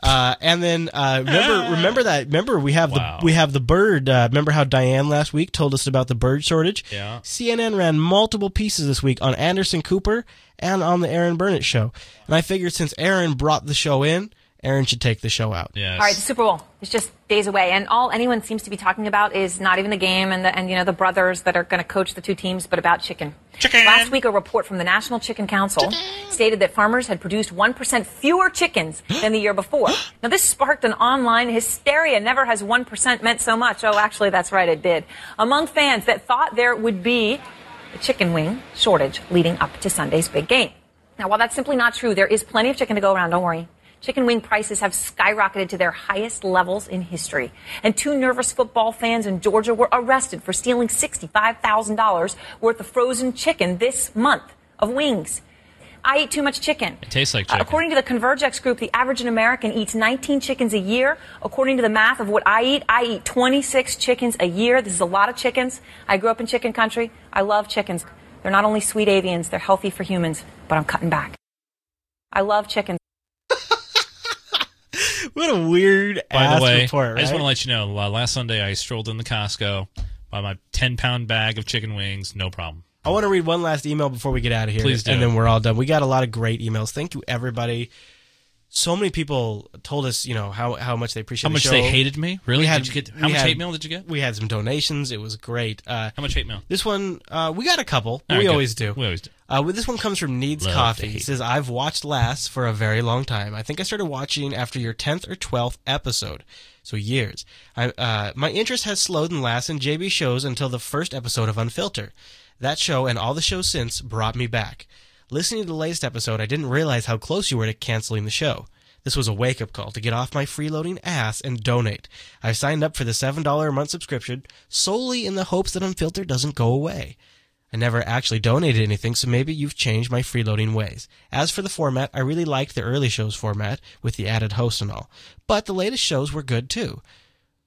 Uh, and then uh, remember, remember that. Remember we have Wow. the we have the bird. Uh, remember how Diane last week told us about the bird shortage? Yeah. CNN ran multiple pieces this week on Anderson Cooper and on the Erin Burnett show. And I figured since Erin brought the show in, Erin should take the show out. Yes. All right, the Super Bowl is just days away, and all anyone seems to be talking about is not even the game and the and you know the brothers that are going to coach the two teams, but about chicken. Chicken. Last week, a report from the National Chicken Council stated that farmers had produced one percent fewer chickens than the year before. now, this sparked an online hysteria. Never has one percent meant so much. Oh, actually, that's right, it did. Among fans that thought there would be a chicken wing shortage leading up to Sunday's big game. Now, while that's simply not true, there is plenty of chicken to go around. Don't worry. Chicken wing prices have skyrocketed to their highest levels in history. And two nervous football fans in Georgia were arrested for stealing $65,000 worth of frozen chicken this month of wings. I eat too much chicken. It tastes like Uh, chicken. according to the Convergex group, the average American eats 19 chickens a year. According to the math of what I eat, I eat 26 chickens a year. This is a lot of chickens. I grew up in chicken country. I love chickens. They're not only sweet avians, they're healthy for humans, but I'm cutting back. I love chickens. What a weird By ass the way, report, I just want to let you know. Uh, last Sunday, I strolled in the Costco, bought my ten pound bag of chicken wings. No problem. I want to read one last email before we get out of here. Please do. And then we're all done. We got a lot of great emails. Thank you, everybody. So many people told us, you know, how, how much they appreciate How the much show. they hated me? Really? Had- Did you get- how much had- hate mail did you get? We had some donations. It was great. Uh, How much hate mail? This one, uh, we got a couple. Right, we good. always do. We always do. Uh, this one comes from Needs Love Coffee. He says, I've watched Last for a very long time. I think I started watching after your 10th or 12th episode. So years. I, uh, my interest has slowed in Last and JB shows until the first episode of Unfilter. That show and all the shows since brought me back. Listening to the latest episode, I didn't realize how close you were to canceling the show. This was a wake up call to get off my freeloading ass and donate. I signed up for the $7 a month subscription solely in the hopes that Unfiltered doesn't go away. I never actually donated anything, so maybe you've changed my freeloading ways. As for the format, I really liked the early shows format with the added host and all. But the latest shows were good too.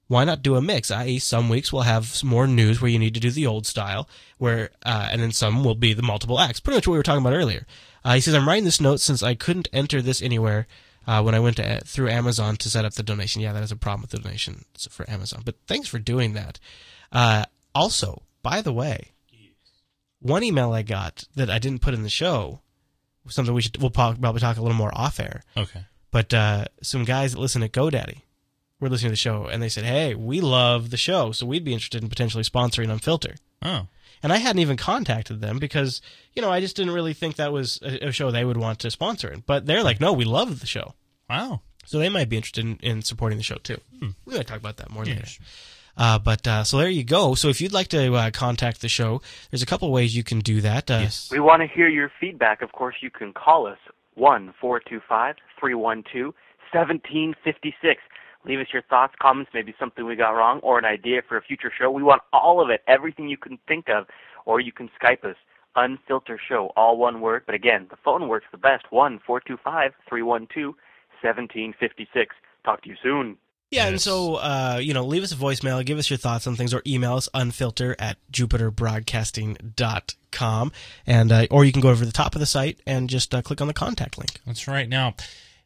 Why not do a mix? I.e., some weeks we'll have some more news where you need to do the old style, where uh, and then some will be the multiple acts. Pretty much what we were talking about earlier. Uh, he says, "I'm writing this note since I couldn't enter this anywhere uh, when I went to, through Amazon to set up the donation. Yeah, that is a problem with the donation for Amazon. But thanks for doing that. Uh, also, by the way, one email I got that I didn't put in the show, something we should we'll probably talk a little more off air. Okay. But uh, some guys that listen at GoDaddy were listening to the show, and they said, "Hey, we love the show, so we'd be interested in potentially sponsoring Unfilter." Oh. And I hadn't even contacted them because you know I just didn't really think that was a, a show they would want to sponsor it. But they're like, "No, we love the show." Wow. So they might be interested in, in supporting the show too. Hmm. We might talk about that more Yeah, later. Uh, but uh, so there you go. So if you'd like to uh, contact the show, there's a couple ways you can do that. Uh, We want to hear your feedback. Of course, you can call us one four two five three one two seventeen fifty six. Leave us your thoughts, comments, maybe something we got wrong, or an idea for a future show. We want all of it, everything you can think of, or you can Skype us. Unfilter Show, all one word. But again, the phone works the best. One four two five three one two seventeen fifty six. Talk to you soon. Yeah, and so uh, you know, leave us a voicemail, give us your thoughts on things, or email us unfilter at jupiterbroadcasting.com. And uh, or you can go over to the top of the site and just uh, click on the contact link. That's right. Now,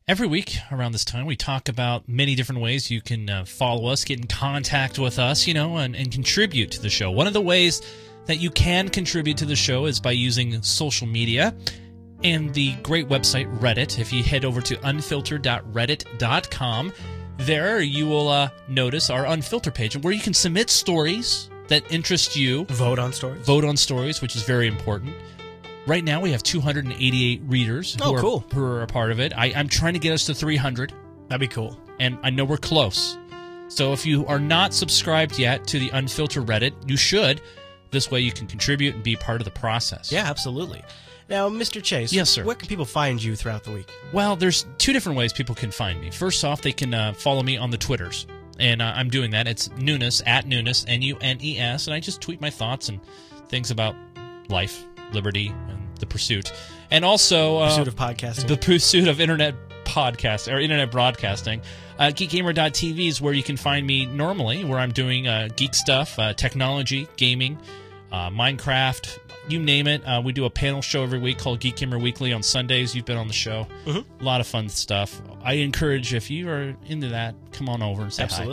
every week around this time, we talk about many different ways you can uh, follow us, get in contact with us, you know, and, and contribute to the show. One of the ways that you can contribute to the show is by using social media and the great website Reddit. If you head over to unfiltered.reddit.com, there you will uh, notice our unfiltered page where you can submit stories that interest you. Vote on stories. Vote on stories, which is very important. Right now, we have 288 readers who, Oh, are, cool. who are a part of it. I, I'm trying to get us to 300. That'd be cool. And I know we're close. So if you are not subscribed yet to the Unfiltered Reddit, you should. This way you can contribute and be part of the process. Yeah, absolutely. Now, Mr. Chase. Yes, sir. Where can people find you throughout the week? Well, there's two different ways people can find me. First off, they can uh, follow me on the Twitters, and uh, I'm doing that. It's Nunes at Nunes N U N E S, and I just tweet my thoughts and things about life, liberty, and the pursuit, and also uh, Pursuit of podcasting. the pursuit of internet podcast or internet broadcasting. Uh, GeekGamer.tv is where you can find me normally, where I'm doing uh, geek stuff, uh, technology, gaming, uh, Minecraft, you name it. Uh, we do a panel show every week called Geek Gamer Weekly on Sundays. You've been on the show. Mhm. A lot of fun stuff. I encourage if you are into that, come on over and say hi.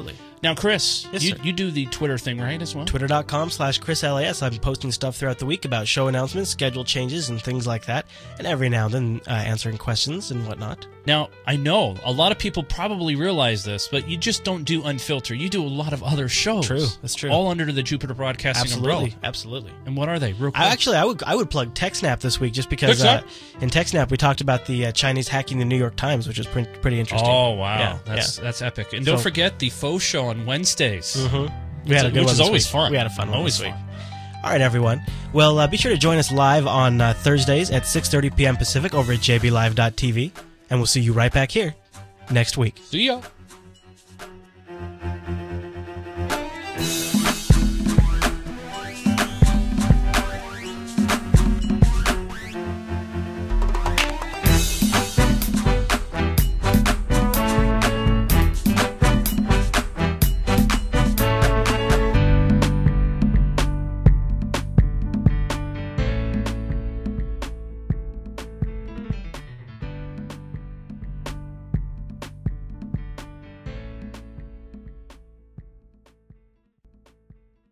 Now, Chris, Yes, you, you do the Twitter thing, right, as well? Twitter.com slash Chris LAS. I'm posting stuff throughout the week about show announcements, schedule changes, and things like that. And every now and then uh, answering questions and whatnot. Now, I know a lot of people probably realize this, but you just don't do Unfilter. You do a lot of other shows. True, that's true. All under the Jupiter Broadcasting Absolutely, umbrella. absolutely. And what are they? Real quick. I actually, I would I would plug TechSnap this week just because uh, in TechSnap we talked about the uh, Chinese hacking the New York Times, which was pre- pretty interesting. Oh wow, Yeah, that's yeah. that's epic. And So- don't forget the faux show on Wednesdays. Mhm. We had a good which one is always week. fun. We had a fun one Always week. All right, everyone. Well, uh, be sure to join us live on uh, Thursdays at 6:30 p.m. Pacific over at jblive.tv, and we'll see you right back here next week. See ya.